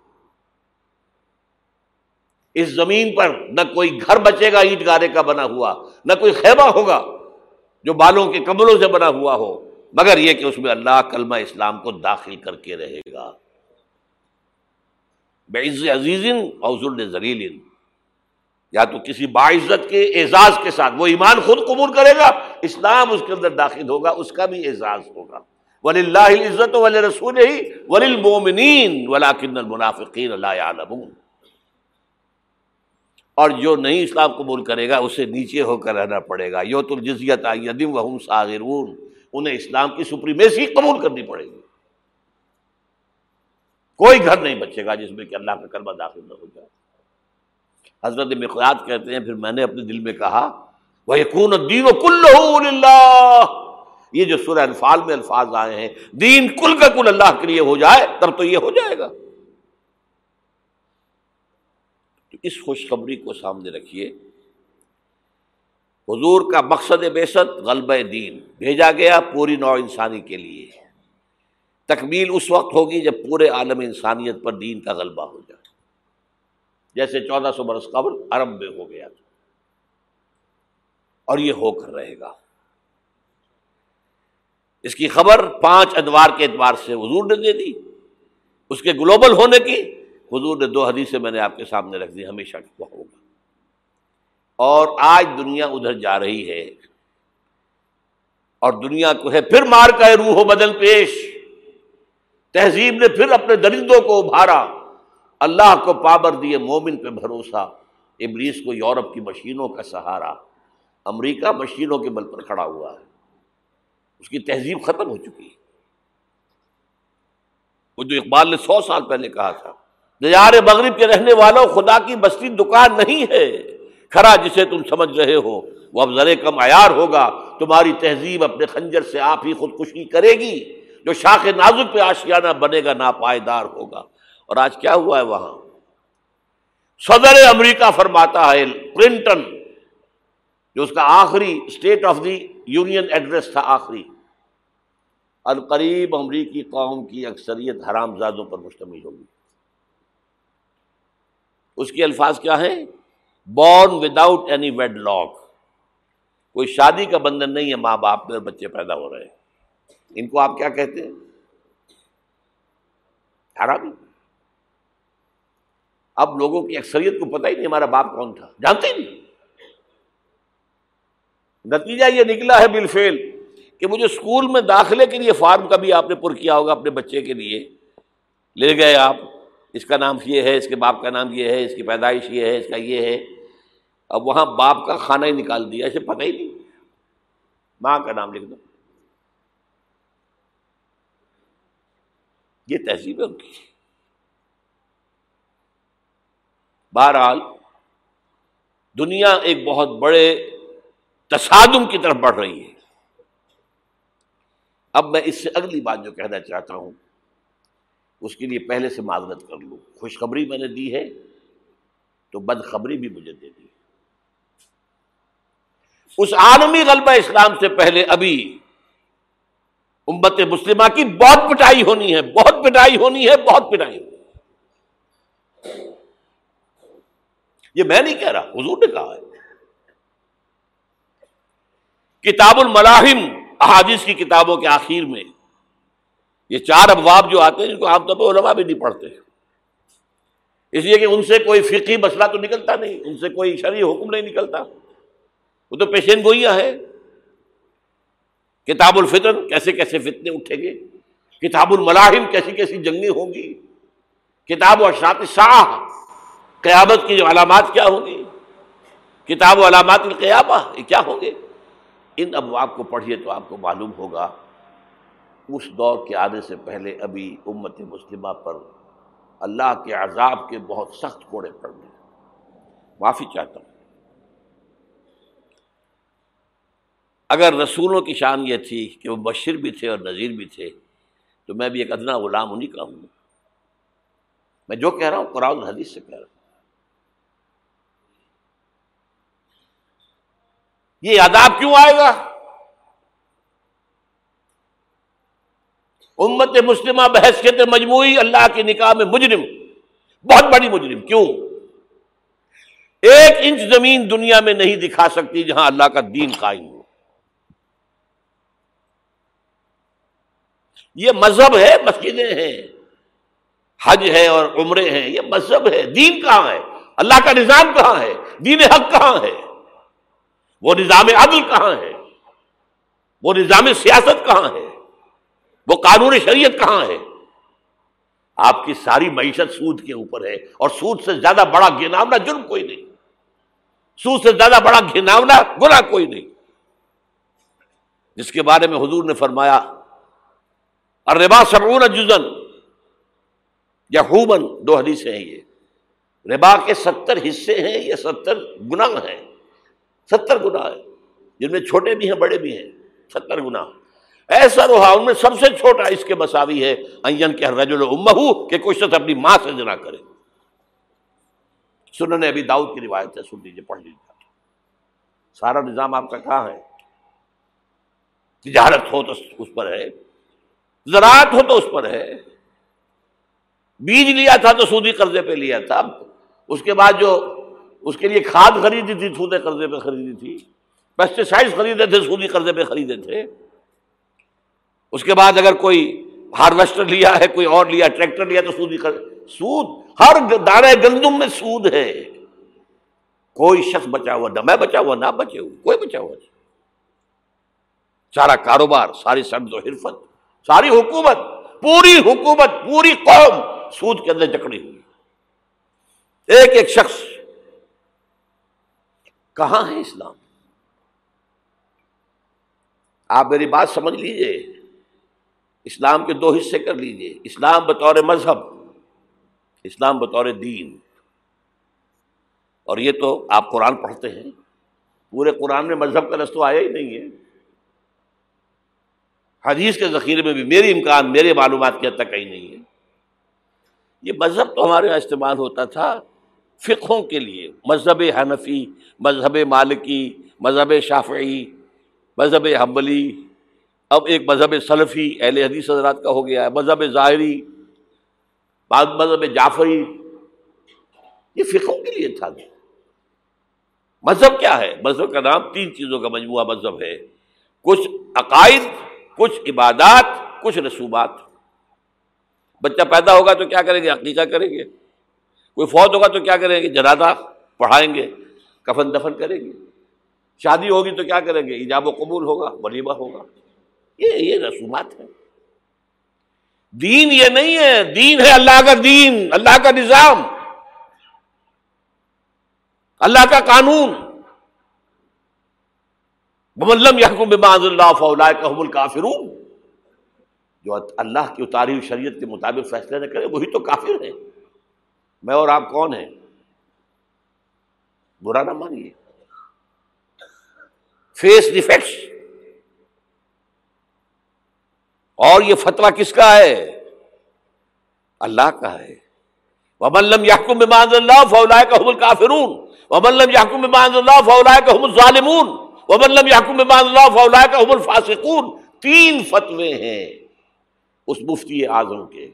اس زمین پر نہ کوئی گھر بچے گا اینٹ گارے کا بنا ہوا، نہ کوئی خیمہ ہوگا جو بالوں کے کملوں سے بنا ہوا ہو، مگر یہ کہ اس میں اللہ کلمہ اسلام کو داخل کر کے رہے گا۔ بعز عزیز اوزر زلیل یا تو کسی باعزت کے اعزاز کے ساتھ، وہ ایمان خود قبول کرے گا، اسلام اس کے اندر داخل ہوگا، اس کا بھی اعزاز ہوگا۔ ولی اللہ عزت ولی رسول ہی ولی المومنین ولاکن المنافقین اللہ عالم اور جو نہیں اسلام قبول کرے گا، اسے نیچے ہو کر رہنا پڑے گا۔ یو تو جزیت یدم وہم ساغرون انہیں اسلام کی سپریمیسی قبول کرنی پڑے گی۔ کوئی گھر نہیں بچے گا جس میں کہ اللہ کا کلمہ داخل نہ ہو جائے۔ حضرت مقداد کہتے ہیں، پھر میں نے اپنے دل میں کہا وہ کون دین و کل یہ جو سورہ انفال میں الفاظ آئے ہیں، دین کل کا کل اللہ کے لیے ہو جائے، تب تو یہ ہو جائے گا تو اس خوشخبری کو سامنے رکھیے۔ حضور کا مقصد بیست غلب دین۔ بھیجا گیا پوری نو انسانی کے لیے۔ تکمیل اس وقت ہوگی جب پورے عالم انسانیت پر دین کا غلبہ ہو جائے۔ جیسے چودہ سو برس قبل عرب میں ہو گیا تھا۔ اور یہ ہو کر رہے گا۔ اس کی خبر پانچ ادوار کے اعتبار سے حضور نے دے دی۔ اس کے گلوبل ہونے کی حضور نے دو حدیثیں میں نے آپ کے سامنے رکھ دی، ہمیشہ ہوگا اور آج دنیا ادھر جا رہی ہے اور دنیا کو ہے، پھر مار کا روح و بدل پیش۔ تہذیب نے پھر اپنے درندوں کو ابھارا۔ اللہ کو پابر دیے، مومن پہ بھروسہ۔ ابلیس کو یورپ کی مشینوں کا سہارا۔ امریکہ مشینوں کے بل پر کھڑا ہوا ہے۔ اس کی تہذیب ختم ہو چکی۔ ہے وہ جو اقبال نے سو سال پہلے کہا تھا نظار مغرب کے رہنے والوں خدا کی بستی دکان نہیں ہے۔ کھڑا جسے تم سمجھ رہے ہو، وہ اب ذرے کم عیار ہوگا۔ تمہاری تہذیب اپنے خنجر سے آپ ہی خودکشی کرے گی۔ جو شاخ نازک پہ آشیانہ بنے گا، ناپائیدار ہوگا۔ اور آج کیا ہوا ہے وہاں؟ صدر امریکہ فرماتا ہے، کلنٹن، جو اس کا آخری state of the union address تھا، آخری۔ القریب امریکی قوم کی اکثریت حرام زادوں پر مشتمل ہوگی۔ اس کے الفاظ کیا ہیں؟ Born without any wedlock کوئی شادی کا بندھن نہیں ہے، ماں باپ میں بچے پیدا ہو رہے ہیں۔ ان کو آپ کیا کہتے ہیں؟ حرامی اب لوگوں کی اکثریت کو پتہ ہی نہیں ہمارا باپ کون تھا۔ جانتے ہی نہیں نتیجہ یہ نکلا ہے بل فیل کہ مجھے اسکول میں داخلے کے لیے فارم کا بھی آپ نے پر کیا ہوگا اپنے بچے کے لیے۔ لے گئے آپ۔ اس کا نام یہ ہے، اس کے باپ کا نام یہ ہے، اس کی پیدائش یہ ہے، اس کا یہ ہے۔ اب وہاں باپ کا کھانا ہی نکال دیا، اسے پتہ ہی نہیں۔ ماں کا نام لکھ دو۔ یہ تہذیب ہے ان کی۔ بہرحال، دنیا ایک بہت بڑے تصادم کی طرف بڑھ رہی ہے۔ اب میں اس سے اگلی بات جو کہنا چاہتا ہوں اس کے لیے پہلے سے معذرت کر لوں۔ خوشخبری میں نے دی ہے تو بدخبری بھی مجھے دے دی اس عالمی غلبہ اسلام سے پہلے ابھی امت مسلمہ کی بہت پٹائی ہونی ہے، بہت پٹائی ہونی ہے، بہت پٹائی ہونی ہے۔ یہ میں نہیں کہہ رہا، حضور نے کہا ہے۔ کتاب الملاحم، احادیث کی کتابوں کے آخر میں یہ چار ابواب جو آتے ہیں، جن کو عام طور پر علماء بھی نہیں پڑھتے۔ اس لیے کہ ان سے کوئی فقی مسئلہ تو نکلتا نہیں، ان سے کوئی شرعی حکم نہیں نکلتا۔ وہ تو پیشین گوئیاں ہے کتاب الفطر کیسے کیسے فتنے اٹھیں گے؟ کتاب الملاحم کیسی کیسی جنگیں ہوں گی؟ کتاب و اشاط شاہ قیامت کی جو علامات کیا ہوں گی؟ کتاب و علامات القیامہ یہ کیا ہوں گے؟ ان ابواب کو پڑھیے تو آپ کو معلوم ہوگا۔ اس دور کے آنے سے پہلے ابھی امت مسلمہ پر اللہ کے عذاب کے بہت سخت کوڑے پڑ گئے۔ معافی چاہتا ہوں۔ اگر رسولوں کی شان یہ تھی کہ وہ بشر بھی تھے اور نذیر بھی تھے، تو میں بھی ایک ادنا غلام انہیں کا ہوں۔ میں جو کہہ رہا ہوں، قرآن حدیث سے کہہ رہا ہوں۔ یہ عذاب کیوں آئے گا؟ امت مسلمہ بحثیت مجموعی اللہ کے نکاح میں مجرم، بہت بڑی مجرم، کیوں؟ ایک انچ زمین دنیا میں نہیں دکھا سکتی جہاں اللہ کا دین قائم ہو۔ یہ مذہب ہے، مسجدیں ہیں، حج ہے اور عمرے ہیں، یہ مذہب ہے، دین کہاں ہے؟ اللہ کا نظام کہاں ہے؟ دین حق کہاں ہے؟ وہ نظام عدل کہاں ہے؟ وہ نظام سیاست کہاں ہے؟ وہ قانون شریعت کہاں ہے؟ آپ کی ساری معیشت سود کے اوپر ہے اور سود سے زیادہ بڑا گناونا جرم کوئی نہیں۔ سود سے زیادہ بڑا گھناونا گنا کوئی نہیں۔ جس کے بارے میں حضور نے فرمایا ربا سمعون جزن یا خوبن دو حدیث ہیں یہ۔ ربا کے ستر حصے ہیں یہ ستر گناہ ہیں؟ ستر گنا ہے جن میں چھوٹے بھی ہیں، بڑے بھی ہیں۔ ستر گنا ایسا روحا ان میں سب سے چھوٹا اس کے مساوی ہے این کے رجل امہو، کہ کوئی شخص اپنی ماں سے جنا کرے۔ سننے ابھی داؤد کی روایت ہے، سن لیجیے پڑھ لیجیے سارا نظام آپ کا کہاں ہے؟ تجارت ہو تو اس پر ہے، زراعت ہو تو اس پر ہے۔ بیج لیا تھا تو سودی قرضے پہ لیا تھا۔ اس کے بعد جو اس کے لیے کھاد خریدی تھی، سودے قرضے پہ خریدی تھی۔ پیسٹیسائڈ خریدے تھے، سودی قرضے پہ خریدے تھے۔ اس کے بعد اگر کوئی ہارویسٹر لیا ہے، کوئی اور لیا، ٹریکٹر لیا، تو سود سودی سود، ہر دانے گندم میں سود ہے۔ کوئی شخص بچا ہوا نہ، میں بچا ہوا نہ، بچے ہوا کوئی بچا ہوا نہیں۔ سارا کاروبار، ساری سبز و حرفت، ساری حکومت، پوری حکومت، پوری قوم سود کے اندر جکڑی ہوئی ایک ایک شخص کہاں ہے اسلام؟ آپ میری بات سمجھ لیجیے۔ اسلام کے دو حصے کر لیجیے، اسلام بطور مذہب، اسلام بطور دین۔ اور یہ تو آپ قرآن پڑھتے ہیں، پورے قرآن میں مذہب کا رستو آیا ہی نہیں ہے۔ حدیث کے ذخیرے میں بھی میری امکان، میرے معلومات کے حد تک کہیں نہیں ہے۔ یہ مذہب تو ہمارے یہاں استعمال ہوتا تھا فقہوں کے لیے۔ مذہب حنفی، مذہب مالکی، مذہب شافعی، مذہب حنبلی۔ اب ایک مذہب سلفی اہل حدیث حضرات کا ہو گیا ہے، مذہب ظاہری، بعض مذہب جعفری، یہ فقہوں کے لیے تھا۔ مذہب کیا ہے؟ مذہب کا نام تین چیزوں کا مجموعہ مذہب ہے۔ کچھ عقائد، کچھ عبادات، کچھ رسومات۔ بچہ پیدا ہوگا تو کیا کریں گے؟ عقیقہ کریں گے۔ کوئی فوت ہوگا تو کیا کریں گے؟ جنازہ پڑھائیں گے، کفن دفن کریں گے۔ شادی ہوگی تو کیا کریں گے؟ ایجاب و قبول ہوگا، ولیمہ ہوگا۔ یہ یہ رسومات ہے دین یہ نہیں ہے، دین ہے اللہ کا دین، اللہ کا نظام۔ اللہ کا قانون۔ ملم یحکم بماض اللہ فلاح کا الکافرون جو اللہ کی اتاری شریعت کے مطابق فیصلے نہ کرے، وہی تو کافر ہے میں اور آپ کون ہیں؟ برا نہ مانیے۔ فیس ڈیفیکٹس اور یہ فتوا کس کا ہے؟ اللہ کا ہے۔ وملم یحکم بمان اللہ فولا کا حمل کافرون وملم یحکم بمان اللہ فولا کا حمل ظالمون وملم یحکم بمان اللہ فولا کا حمل فاسقون تین فتوے ہیں اس مفتی اعظم کے،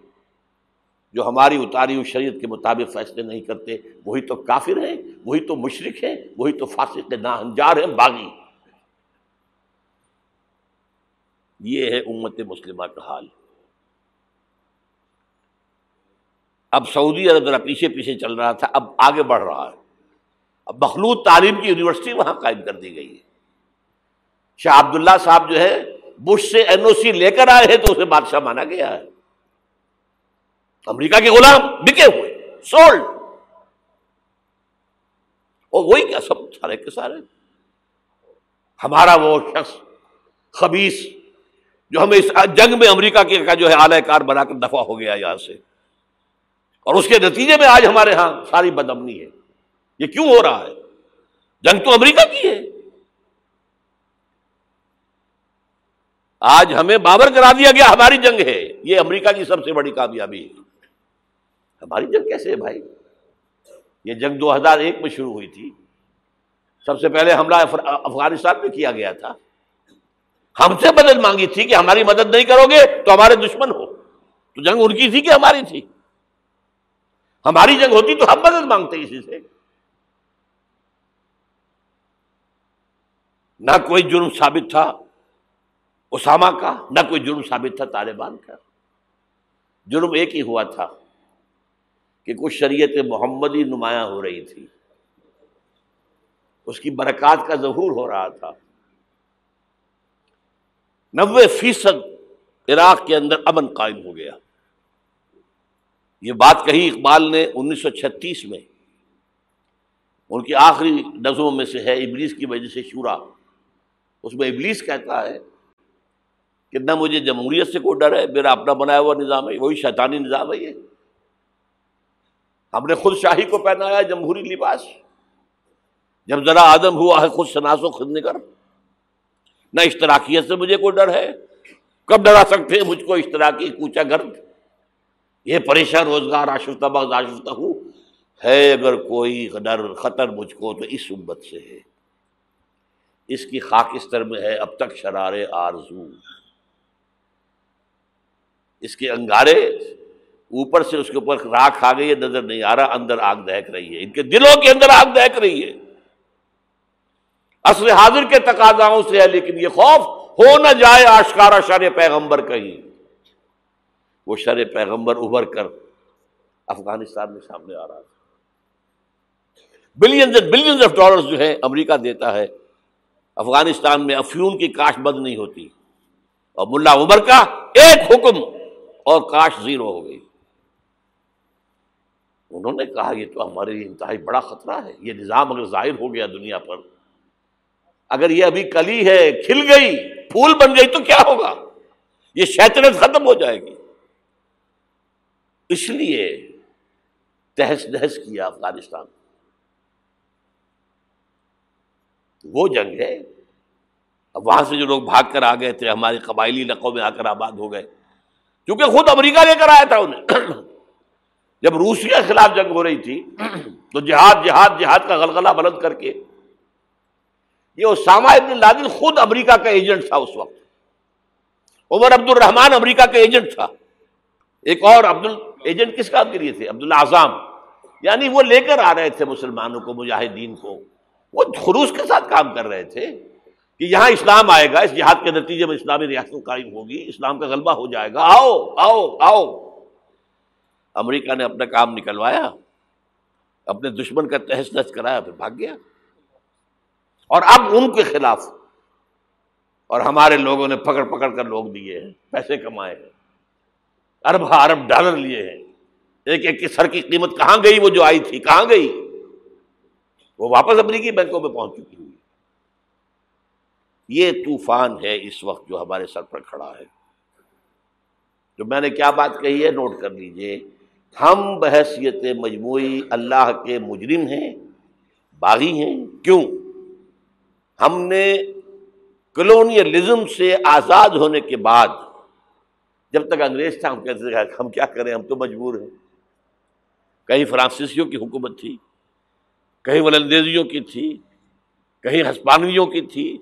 جو ہماری اتاری ہوئی شریعت کے مطابق فیصلے نہیں کرتے۔ وہی تو کافر ہیں، وہی تو مشرق ہیں، وہی تو فاسق نا انجار ہیں، باغی۔ یہ ہے امت مسلمہ کا حال۔ اب سعودی عرب ذرا پیچھے پیچھے چل رہا تھا، اب آگے بڑھ رہا ہے۔ اب مخلوط تعلیم کی یونیورسٹی وہاں قائم کر دی گئی ہے۔ شاہ عبداللہ صاحب جو ہے، بش سے این او سی لے کر آئے ہیں تو اسے بادشاہ مانا گیا ہے۔ امریکہ کے غلام بکے ہوئے، سولڈ۔ اور وہی کیا سب سارے کے سارے۔ ہمارا وہ شخص، خبیص۔ جو ہمیں اس جنگ میں امریکہ کے کا جو ہے اعلی کار بنا کر دفاع ہو گیا یہاں سے۔ اور اس کے نتیجے میں آج ہمارے ہاں ساری بدمنی ہے۔ یہ کیوں ہو رہا ہے؟ جنگ تو امریکہ کی ہے۔ آج ہمیں بابر کرا دیا گیا ہماری جنگ ہے۔ یہ امریکہ کی سب سے بڑی کامیابی ہے۔ ہماری جنگ کیسے ہے بھائی؟ یہ جنگ دو ہزار ایک میں شروع ہوئی تھی۔ سب سے پہلے حملہ افغانستان میں کیا گیا تھا۔ ہم سے مدد مانگی تھی کہ ہماری مدد نہیں کرو گے تو ہمارے دشمن ہو۔ تو جنگ ان کی تھی کہ ہماری تھی؟ ہماری جنگ ہوتی تو ہم مدد مانگتے اسی سے۔ نہ کوئی جرم ثابت تھا اسامہ کا، نہ کوئی جرم ثابت تھا طالبان کا۔ جرم ایک ہی ہوا تھا کہ کچھ شریعت محمدی نمایاں ہو رہی تھی۔ اس کی برکات کا ظہور ہو رہا تھا۔ نوے فیصد عراق کے اندر امن قائم ہو گیا۔ یہ بات کہی اقبال نے انیس سو چھتیس میں۔ ان کی آخری نظموں میں سے ہے ابلیس کی وجہ سے شورا۔ اس میں ابلیس کہتا ہے کہ نہ مجھے جمہوریت سے کوئی ڈر ہے، میرا اپنا بنایا ہوا نظام ہے، وہی شیطانی نظام ہے یہ۔ ہم نے خود شاہی کو پہنایا جمہوری لباس۔ جب ذرا آدم ہوا ہے، خود شناس و خود نگر۔ نہ اشتراکیت سے مجھے کوئی ڈر ہے؟ کب ڈرا سکتے ہیں مجھ کو اشتراکی کوچا گرد؟ یہ پریشان روزگار آشفتہ بغض آشفتہ ہوں۔ ہے اگر کوئی ڈر خطر مجھ کو تو اس امت سے ہے۔ اس کی خاکستر میں ہے، اب تک شرار آرزو۔ اس کے انگارے اوپر سے اس کے اوپر راکھ آ گئی ہے، نظر نہیں آ رہا، اندر آگ دہک رہی ہے۔ ان کے دلوں کے اندر آگ دہک رہی ہے۔ اصل حاضر کے تقاضاؤں سے ہے، لیکن یہ خوف ہو نہ جائے آشکارا شر پیغمبر کہیں۔ وہ شر پیغمبر ابھر کر افغانستان میں سامنے آ رہا تھا billions and billions of dollar جو ہے امریکہ دیتا ہے۔ افغانستان میں افیون کی کاش بند نہیں ہوتی۔ اور ملا عمر کا ایک حکم اور کاش زیرو ہو گئی۔ انہوں نے کہا، یہ تو ہمارے لیے انتہائی بڑا خطرہ ہے۔ یہ نظام اگر ظاہر ہو گیا دنیا پر اگر یہ ابھی کلی ہے، کھل گئی، پھول بن گئی تو کیا ہوگا؟ یہ شیطنت ختم ہو جائے گی۔ اس لیے تہس نہس کیا افغانستان۔ وہ جنگ ہے۔ اب وہاں سے جو لوگ بھاگ کر آ گئے تھے، ہمارے قبائلی علاقوں میں آ کر آباد ہو گئے۔ کیونکہ خود امریکہ لے کر آیا تھا انہیں۔ جب روسیہ کے خلاف جنگ ہو رہی تھی، تو جہاد جہاد جہاد کا غلغلہ بلند کر کے یہ اسامہ ابن لادن خود امریکہ کا ایجنٹ تھا اس وقت۔ عمر عبد الرحمان امریکہ کا ایجنٹ تھا۔ ایک اور عبد ایجنٹ کس کام کے لیے تھے؟ عبد اعظام یعنی وہ لے کر آ رہے تھے مسلمانوں کو، مجاہدین کو۔ وہ خروس کے ساتھ کام کر رہے تھے کہ یہاں اسلام آئے گا، اس جہاد کے نتیجے میں اسلامی ریاست قائم ہوگی، اسلام کا غلبہ ہو جائے گا۔ آؤ آؤ آؤ۔ امریکہ نے اپنا کام نکلوایا، اپنے دشمن کا تحس نس کرایا، پھر بھاگ گیا۔ اور اب ان کے خلاف اور ہمارے لوگوں نے پکڑ پکڑ کر لوگ دیے ہیں، پیسے کمائے ہیں، ارب ارب ڈالر لیے ہیں۔ ایک ایک کے سر کی قیمت کہاں گئی، وہ جو آئی تھی، کہاں گئی؟ وہ واپس امریکی بینکوں میں پہنچ چکی ہوئی۔ یہ طوفان ہے اس وقت جو ہمارے سر پر کھڑا ہے۔ جو میں نے کیا بات کہی ہے، نوٹ کر لیجیے۔ ہم بحثیت مجموعی اللہ کے مجرم ہیں، باغی ہیں۔ کیوں؟ ہم نے کلونیلزم سے آزاد ہونے کے بعد جب تک انگریز تھا، ہم کہتے تھے، ہم کیا کریں؟ ہم تو مجبور ہیں۔ کہیں فرانسیسیوں کی حکومت تھی، کہیں ولندیزیوں کی تھی، کہیں ہسپانویوں کی تھی،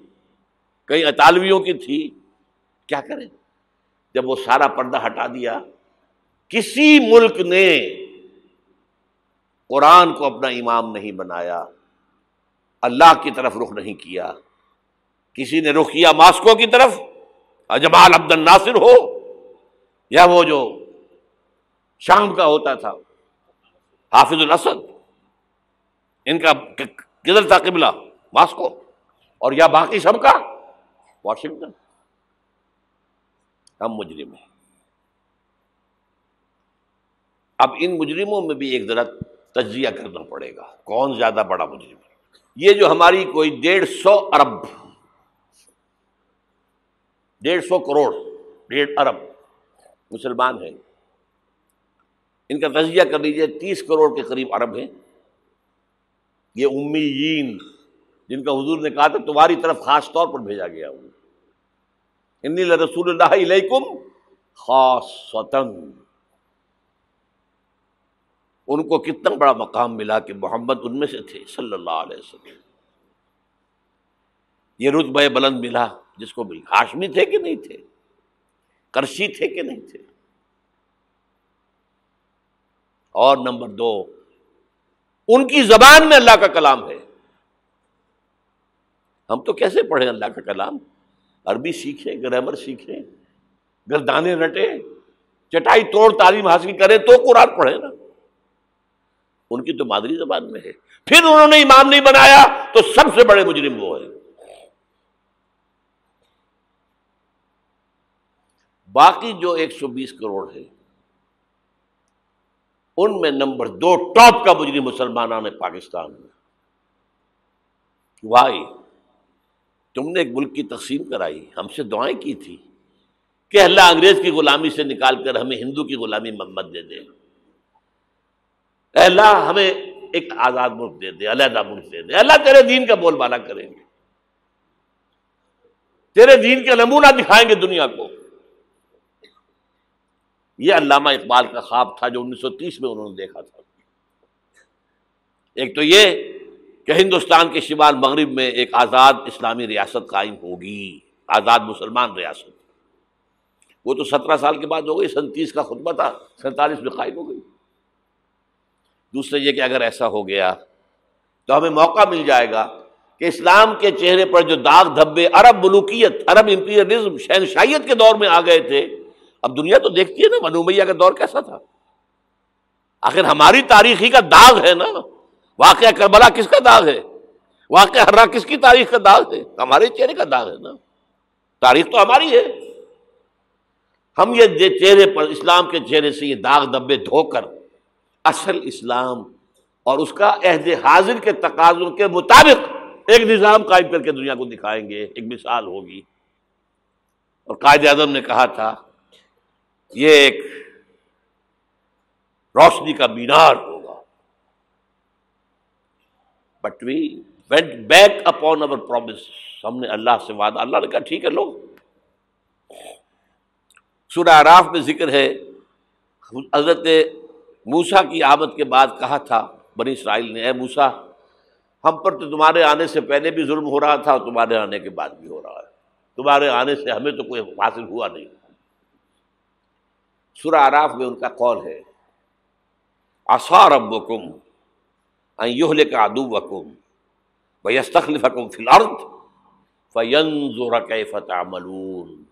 کہیں اطالویوں کی تھی۔ کیا کریں؟ جب وہ سارا پردہ ہٹا دیا، کسی ملک نے قرآن کو اپنا امام نہیں بنایا۔ اللہ کی طرف رخ نہیں کیا۔ کسی نے رخ کیا ماسکو کی طرف؟ اجمال عبد الناصر ہو۔ یا وہ جو شام کا ہوتا تھا۔ حافظ الاسد۔ ان کا کدھر تھا قبلہ؟ ماسکو اور یا باقی سب کا؟ واشنگٹن۔ ہم مجرم ہیں۔ اب ان مجرموں میں بھی ایک ذرا تجزیہ کرنا پڑے گا۔ کون زیادہ بڑا مجرم ہے؟ یہ جو ہماری کوئی ڈیڑھ سو ارب، ڈیڑھ سو کروڑ، ڈیڑھ ارب مسلمان ہیں۔ ان کا تجزیہ کر لیجیے تیس کروڑ کے قریب عرب ہیں۔ یہ امیین جن کا حضور نے کہا تھا، تمہاری طرف خاص طور پر بھیجا گیا ہوں۔ انی رسول اللہ علیکم خاص ان کو کتنا بڑا مقام ملا کہ محمد ان میں سے تھے، صلی اللہ علیہ وسلم۔ یہ رتبہ بلند ملا جس کو بھی ہاشمی تھے کہ نہیں تھے؟ کرشی تھے کہ نہیں تھے؟ اور نمبر دو، ان کی زبان میں اللہ کا کلام ہے۔ ہم تو کیسے پڑھیں اللہ کا کلام؟ عربی سیکھیں، گرامر سیکھیں گردانے رٹے چٹائی توڑ تعلیم حاصل کریں تو قرآن پڑھیں نا۔ ان کی تو مادری زبان میں ہے۔ پھر انہوں نے امام نہیں بنایا تو سب سے بڑے مجرم وہ ہے باقی جو ایک سو بیس کروڑ ہے ان میں نمبر دو ٹاپ کا مجرم مسلمانوں نے پاکستان میں۔ وائی، تم نے ایک ملک کی تقسیم کرائی، ہم سے دعائیں کی تھی کہ اللہ انگریز کی غلامی سے نکال کر ہمیں ہندو کی غلامی محمد دے دے۔ اے اللہ ہمیں ایک آزاد ملک دے دے، علیحدہ ملک دے دے۔ اللہ تیرے دین کا بول بالا کریں گے۔ تیرے دین کا نمونہ دکھائیں گے دنیا کو۔ یہ علامہ اقبال کا خواب تھا جو انیس سو تیس میں انہوں نے دیکھا تھا۔ ایک تو یہ کہ ہندوستان کے شمال مغرب میں ایک آزاد اسلامی ریاست قائم ہوگی۔ آزاد مسلمان ریاست۔ وہ تو سترہ سال کے بعد ہو گئی، سنتیس کا خطبہ تھا، سینتالیس میں قائم ہو گئی۔ دوسرے یہ کہ اگر ایسا ہو گیا تو ہمیں موقع مل جائے گا کہ اسلام کے چہرے پر جو داغ دھبے عرب ملوکیت، عرب امپیریلزم شہنشائیت کے دور میں آ گئے تھے، اب دنیا تو دیکھتی ہے نا منومیہ کا دور کیسا تھا۔ آخر ہماری تاریخی کا داغ ہے نا۔ واقعہ کربلا کس کا داغ ہے؟ واقعہ ہررا کس کی تاریخ کا داغ ہے؟ ہمارے چہرے کا داغ ہے نا۔ تاریخ تو ہماری ہے۔ ہم یہ چہرے پر، اسلام کے چہرے سے یہ داغ دبے دھو کر اصل اسلام اور اس کا عہد حاضر کے تقاضوں کے مطابق ایک نظام قائم کر کے دنیا کو دکھائیں گے، ایک مثال ہوگی۔ اور قائد اعظم نے کہا تھا، یہ ایک روشنی کا مینار ہوگا۔ But we went back upon our promise ہم نے اللہ سے وعدہ، اللہ نے کہا، ٹھیک ہے لوگ سورہ عراف میں ذکر ہے، حضرت موسا کی آمد کے بعد کہا تھا بنی اسرائیل نے، اے موسا ہم پر تو تمہارے آنے سے پہلے بھی ظلم ہو رہا تھا اور تمہارے آنے کے بعد بھی ہو رہا ہے۔ تمہارے آنے سے ہمیں تو کوئی حاصل ہوا نہیں۔ سورہ آراف میں ان کا قول ہے آسار اب کم یوہل کا ادو وکم بس تخلیف حکم فی الارض فینز فتح ملون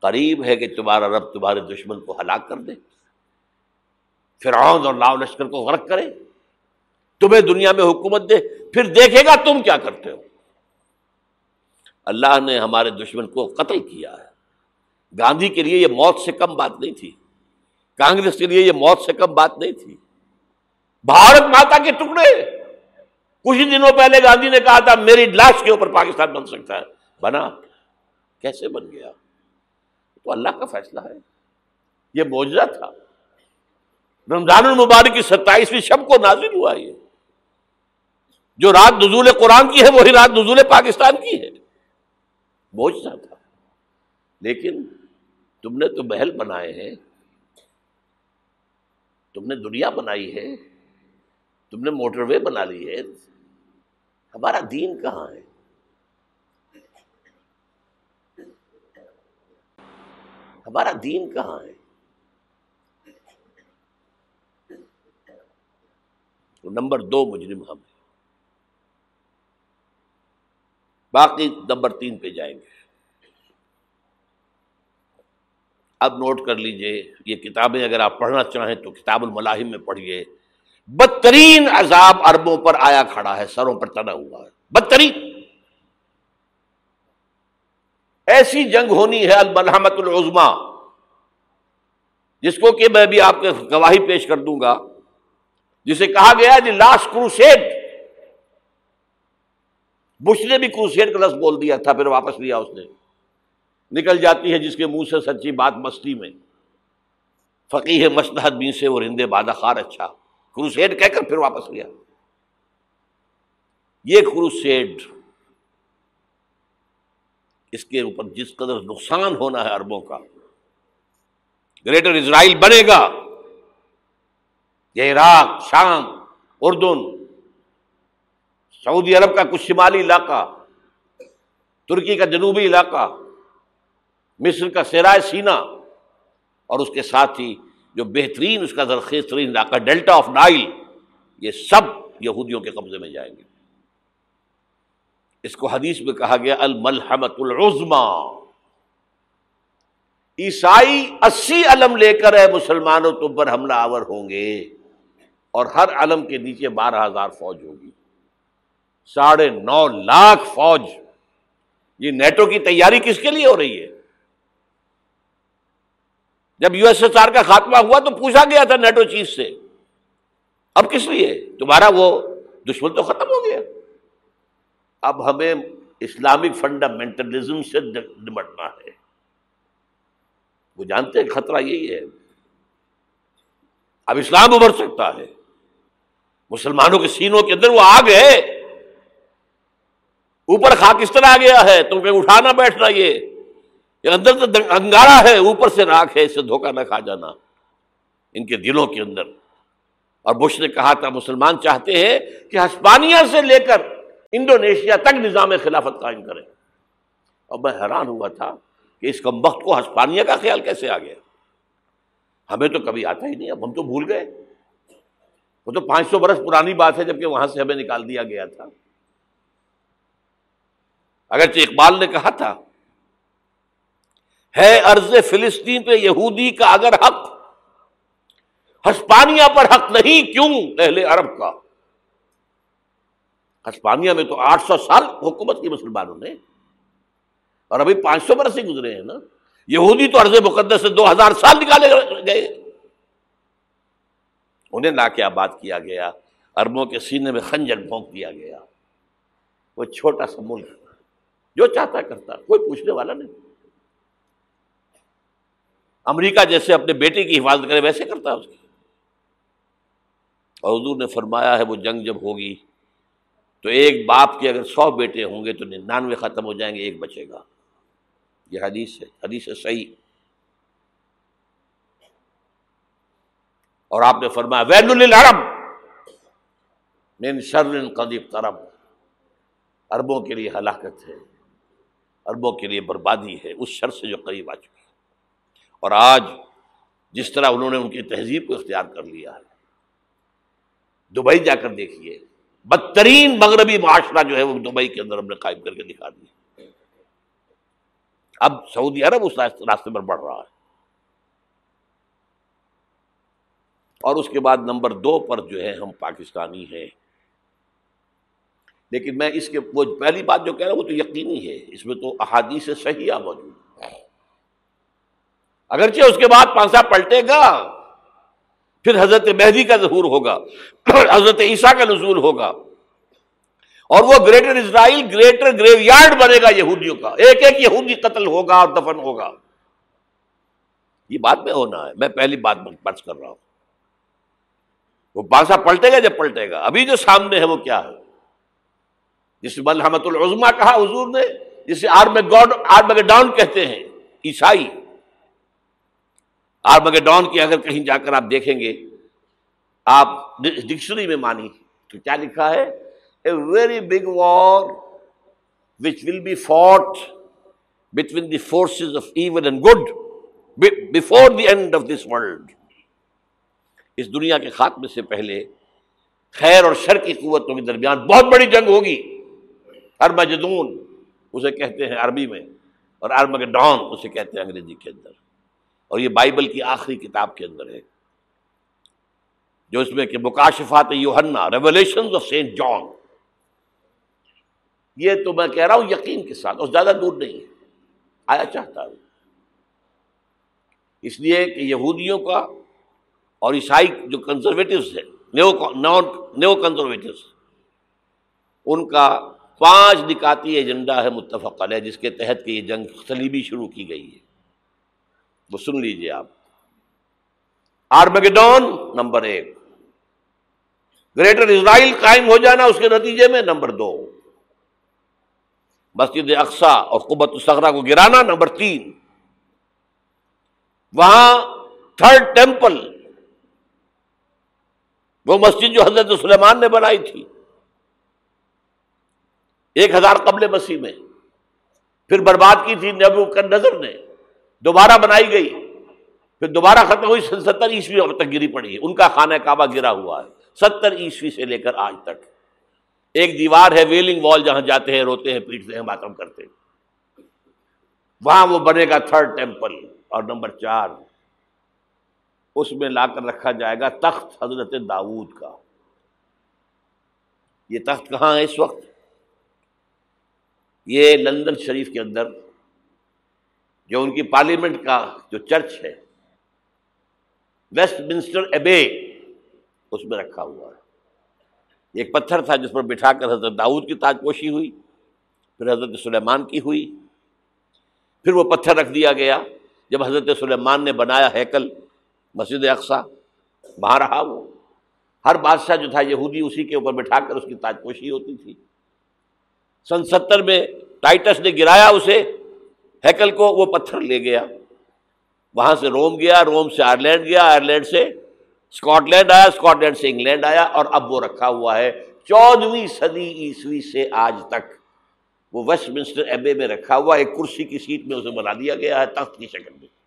قریب ہے کہ تمہارا رب تمہارے دشمن کو ہلاک کر دے۔ فرعون اور لاؤ لشکر کو غرق کرے، تمہیں دنیا میں حکومت دے، پھر دیکھے گا تم کیا کرتے ہو۔ اللہ نے ہمارے دشمن کو قتل کیا ہے۔ گاندھی کے لیے یہ موت سے کم بات نہیں تھی۔ کانگریس کے لیے یہ موت سے کم بات نہیں تھی۔ بھارت ماتا کے ٹکڑے۔ کچھ دنوں پہلے گاندھی نے کہا تھا، میری لاش کے اوپر پاکستان بن سکتا ہے۔ بنا۔ کیسے بن گیا؟ تو اللہ کا فیصلہ ہے۔ یہ موجودہ تھا۔ رمضان المبارک کی ستائیسویں شب کو نازل ہوا یہ۔ جو رات نزول قرآن کی ہے، وہی رات نزول پاکستان کی ہے۔ بوجھتا تھا۔ لیکن تم نے تو محل بنائے ہیں۔ تم نے دنیا بنائی ہے۔ تم نے موٹر وے بنا لی ہے۔ ہمارا دین کہاں ہے؟ ہمارا دین کہاں ہے؟ تو نمبر دو مجرم ہم ہیں۔ باقی نمبر تین پہ جائیں گے۔ اب نوٹ کر لیجیے، یہ کتابیں اگر آپ پڑھنا چاہیں تو کتاب الملاحم میں پڑھیے بدترین عذاب اربوں پر آیا کھڑا ہے، سروں پر تنا ہوا ہے۔ بدترین۔ ایسی جنگ ہونی ہے الملحمت العظما جس کو کہ میں بھی آپ کے گواہی پیش کر دوں گا۔ جسے کہا گیا جی لاسٹ کروسیڈ بش نے بھی کروسیڈ کا لفظ بول دیا تھا، پھر واپس لیا اس نے۔ نکل جاتی ہے جس کے منہ سے سچی بات مستی میں۔ فقی ہے مشتحد بین سے وہ رندے بادہ خار اچھا۔ کروسیڈ کہہ کر پھر واپس لیا۔ یہ کروسیڈ اس کے اوپر جس قدر نقصان ہونا ہے اربوں کا گریٹر اسرائیل بنے گا۔ یہ عراق، شام، اردن، سعودی عرب کا کچھ شمالی علاقہ، ترکی کا جنوبی علاقہ، مصر کا سیرائے سینا اور اس کے ساتھ ہی جو بہترین، اس کا زرخیز ترین علاقہ ڈیلٹا آف نائل، یہ سب یہودیوں کے قبضے میں جائیں گے۔ اس کو حدیث میں کہا گیا الملحمت العظما عیسائی اسی علم لے کر ہے، مسلمانوں تم پر حملہ آور ہوں گے۔ اور ہر علم کے نیچے بارہ ہزار فوج ہوگی۔ ساڑھے نو لاکھ فوج۔ یہ نیٹو کی تیاری کس کے لیے ہو رہی ہے؟ جب یو ایس ایس آر کا خاتمہ ہوا تو پوچھا گیا تھا نیٹو چیز سے۔ اب کس لیے؟ تمہارا وہ دشمن تو ختم ہو گیا۔ اب ہمیں اسلامک فنڈامنٹلزم سے نمٹنا ہے۔ وہ جانتے ہیں، خطرہ یہی ہے۔ اب اسلام ابھر سکتا ہے۔ مسلمانوں کے سینوں کے اندر وہ آگ ہے اوپر خاک اس طرح آ گیا ہے، تم کہ اٹھانا بیٹھنا یہ۔ اندر تو انگارا ہے، اوپر سے راکھ ہے اسے دھوکہ نہ کھا جانا۔ ان کے دلوں کے اندر۔ اور بش نے کہا تھا مسلمان چاہتے ہیں کہ ہسپانیہ سے لے کر انڈونیشیا تک نظام خلافت قائم کریں۔ اور میں حیران ہوا تھا کہ اس کم وقت کو ہسپانیہ کا خیال کیسے آ گیا۔ ہمیں تو کبھی آتا ہی نہیں، اب ہم تو بھول گئے۔ وہ تو پانچ سو برس پرانی بات ہے جبکہ وہاں سے ہمیں نکال دیا گیا تھا۔ اگرچہ اقبال نے کہا تھا، ہے ارض فلسطین پہ یہودی کا اگر حق، ہسپانیہ پر حق نہیں، کیوں؟ پہلے عرب کا۔ ہسپانیہ میں تو آٹھ سو سال حکومت کی مسلمانوں نے۔ اور ابھی پانچ سو برس ہی گزرے ہیں نا۔ یہودی تو عرض مقدس سے دو ہزار سال نکالے گئے۔ انہیں نہ کیا کیا گیا اربوں کے سینے میں خنجر بھونک دیا گیا۔ وہ چھوٹا سا ملک جو چاہتا کرتا، کوئی پوچھنے والا نہیں۔ امریکہ جیسے اپنے بیٹے کی حفاظت کرے، ویسے کرتا اس کی۔ اور حضور نے فرمایا ہے، وہ جنگ جب ہوگی تو ایک باپ کے اگر سو بیٹے ہوں گے تو ننانوے ختم ہو جائیں گے، ایک بچے گا۔ یہ حدیث ہے حدیث ہے صحیح۔ اور آپ نے فرمایا وین العرب من شر قدیب کرم اربوں کے لیے ہلاکت ہے اربوں کے لیے بربادی ہے، اس شر سے جو قریب آ چکی ہے۔ اور آج جس طرح انہوں نے ان کی تہذیب کو اختیار کر لیا ہے، دبئی جا کر دیکھیے، بدترین مغربی معاشرہ جو ہے وہ دبئی کے اندر ہم نے قائم کر کے دکھا دیا۔ اب سعودی عرب اس راستے پر بڑھ رہا ہے۔ اور اس کے بعد نمبر دو پر جو ہے ہم پاکستانی ہیں۔ لیکن میں اس کے، وہ پہلی بات جو کہہ رہا ہوں وہ تو یقینی ہے۔ اس میں تو احادیث صحیح موجود اگرچہ اس کے بعد پانسا پلٹے گا، پھر حضرت مہدی کا ظہور ہوگا، حضرت عیسیٰ کا نزول ہوگا۔ اور وہ greater Israel, greater graveyard بنے گا یہودیوں کا۔ ایک ایک یہودی قتل ہوگا اور دفن ہوگا۔ یہ بات میں ہونا ہے۔ میں پہلی بات پرچ کر رہا ہوں۔ وہ بادشاہ پلٹے گا جب پلٹے گا۔ ابھی جو سامنے ہے وہ کیا ہے؟ جس ملحمت العظما کہا حضور نے، جسے آرم گوڈ آرم ڈاؤن کہتے ہیں، عیسائی۔ آرمگڈون کی اگر کہیں جا کر آپ دیکھیں گے، آپ ڈکشنری میں مانی۔ تو کیا لکھا ہے؟ A very big war which will be fought between the forces of evil and good before the end of this world اس دنیا کے خاتمے سے پہلے خیر اور شر کی قوتوں کے درمیان بہت بڑی جنگ ہوگی۔ ارمجدون اسے کہتے ہیں عربی میں، اور ارمگڈون اسے کہتے ہیں انگریزی کے اندر۔ اور یہ بائبل کی آخری کتاب کے اندر ہے، جو اس میں کہ مکاشفات یوہنا ریولیشن آف سینٹ جان یہ تو میں کہہ رہا ہوں یقین کے ساتھ، اور زیادہ دور نہیں ہے۔ آیا چاہتا ہوں۔ اس لیے کہ یہودیوں کا اور عیسائی جو کنزرویٹوز ہیں نیو نیو کنزرویٹوز ان کا پانچ نکاتی ایجنڈا ہے متفق علیہ جس کے تحت کہ یہ جنگ سلیبی شروع کی گئی ہے۔ وہ سن لیجیے آپ۔ آرمیگڈون نمبر ایک۔ گریٹر اسرائیل قائم ہو جانا اس کے نتیجے میں، نمبر دو۔ مسجد اقسا اور قبت الصغرا کو گرانا، نمبر تین۔ وہاں تھرڈ ٹیمپل وہ مسجد جو حضرت سلیمان نے بنائی تھی۔ ایک ہزار قبل مسیح میں۔ پھر برباد کی تھی نبو نظر نے۔ دوبارہ بنائی گئی۔ پھر دوبارہ ختم ہوئی۔ ستر عیسوی اب تک گری پڑی۔ ہے ان کا خانہ کعبہ گرا ہوا ہے۔ ستر عیسوی سے لے کر آج تک۔ ایک دیوار ہے ویلنگ وال جہاں جاتے ہیں، روتے ہیں، پیٹتے ہیں ماتم کرتے ہیں۔ وہاں وہ بنے گا تھرڈ ٹیمپل اور نمبر چار۔ اس میں لا کر رکھا جائے گا تخت حضرت داود کا۔ یہ تخت کہاں ہے اس وقت؟ یہ لندن شریف کے اندر، جو ان کی پارلیمنٹ کا جو چرچ ہے ویسٹ منسٹر ایبے اس میں رکھا ہوا ہے۔ ایک پتھر تھا جس پر بٹھا کر حضرت داؤد کی تاج پوشی ہوئی، پھر حضرت سلیمان کی ہوئی، پھر وہ پتھر رکھ دیا گیا۔ جب حضرت سلیمان نے بنایا ہیکل مسجد اقسا وہاں رہا وہ۔ ہر بادشاہ جو تھا یہودی اسی کے اوپر بٹھا کر اس کی تاج پوشی ہوتی تھی۔ سن ستر میں ٹائٹس نے گرایا اسے، ہیکل کو وہ پتھر لے گیا۔ وہاں سے روم گیا، روم سے آئرلینڈ گیا، آئرلینڈ سے اسکاٹ لینڈ آیا اسکاٹ لینڈ سے انگلینڈ آیا اور اب وہ رکھا ہوا ہے۔ چودہویں صدی عیسوی سے آج تک۔ وہ ویسٹ منسٹر ایبے میں رکھا ہوا، ایک کرسی کی سیٹ میں اسے بنا دیا گیا ہے تخت کی شکل میں۔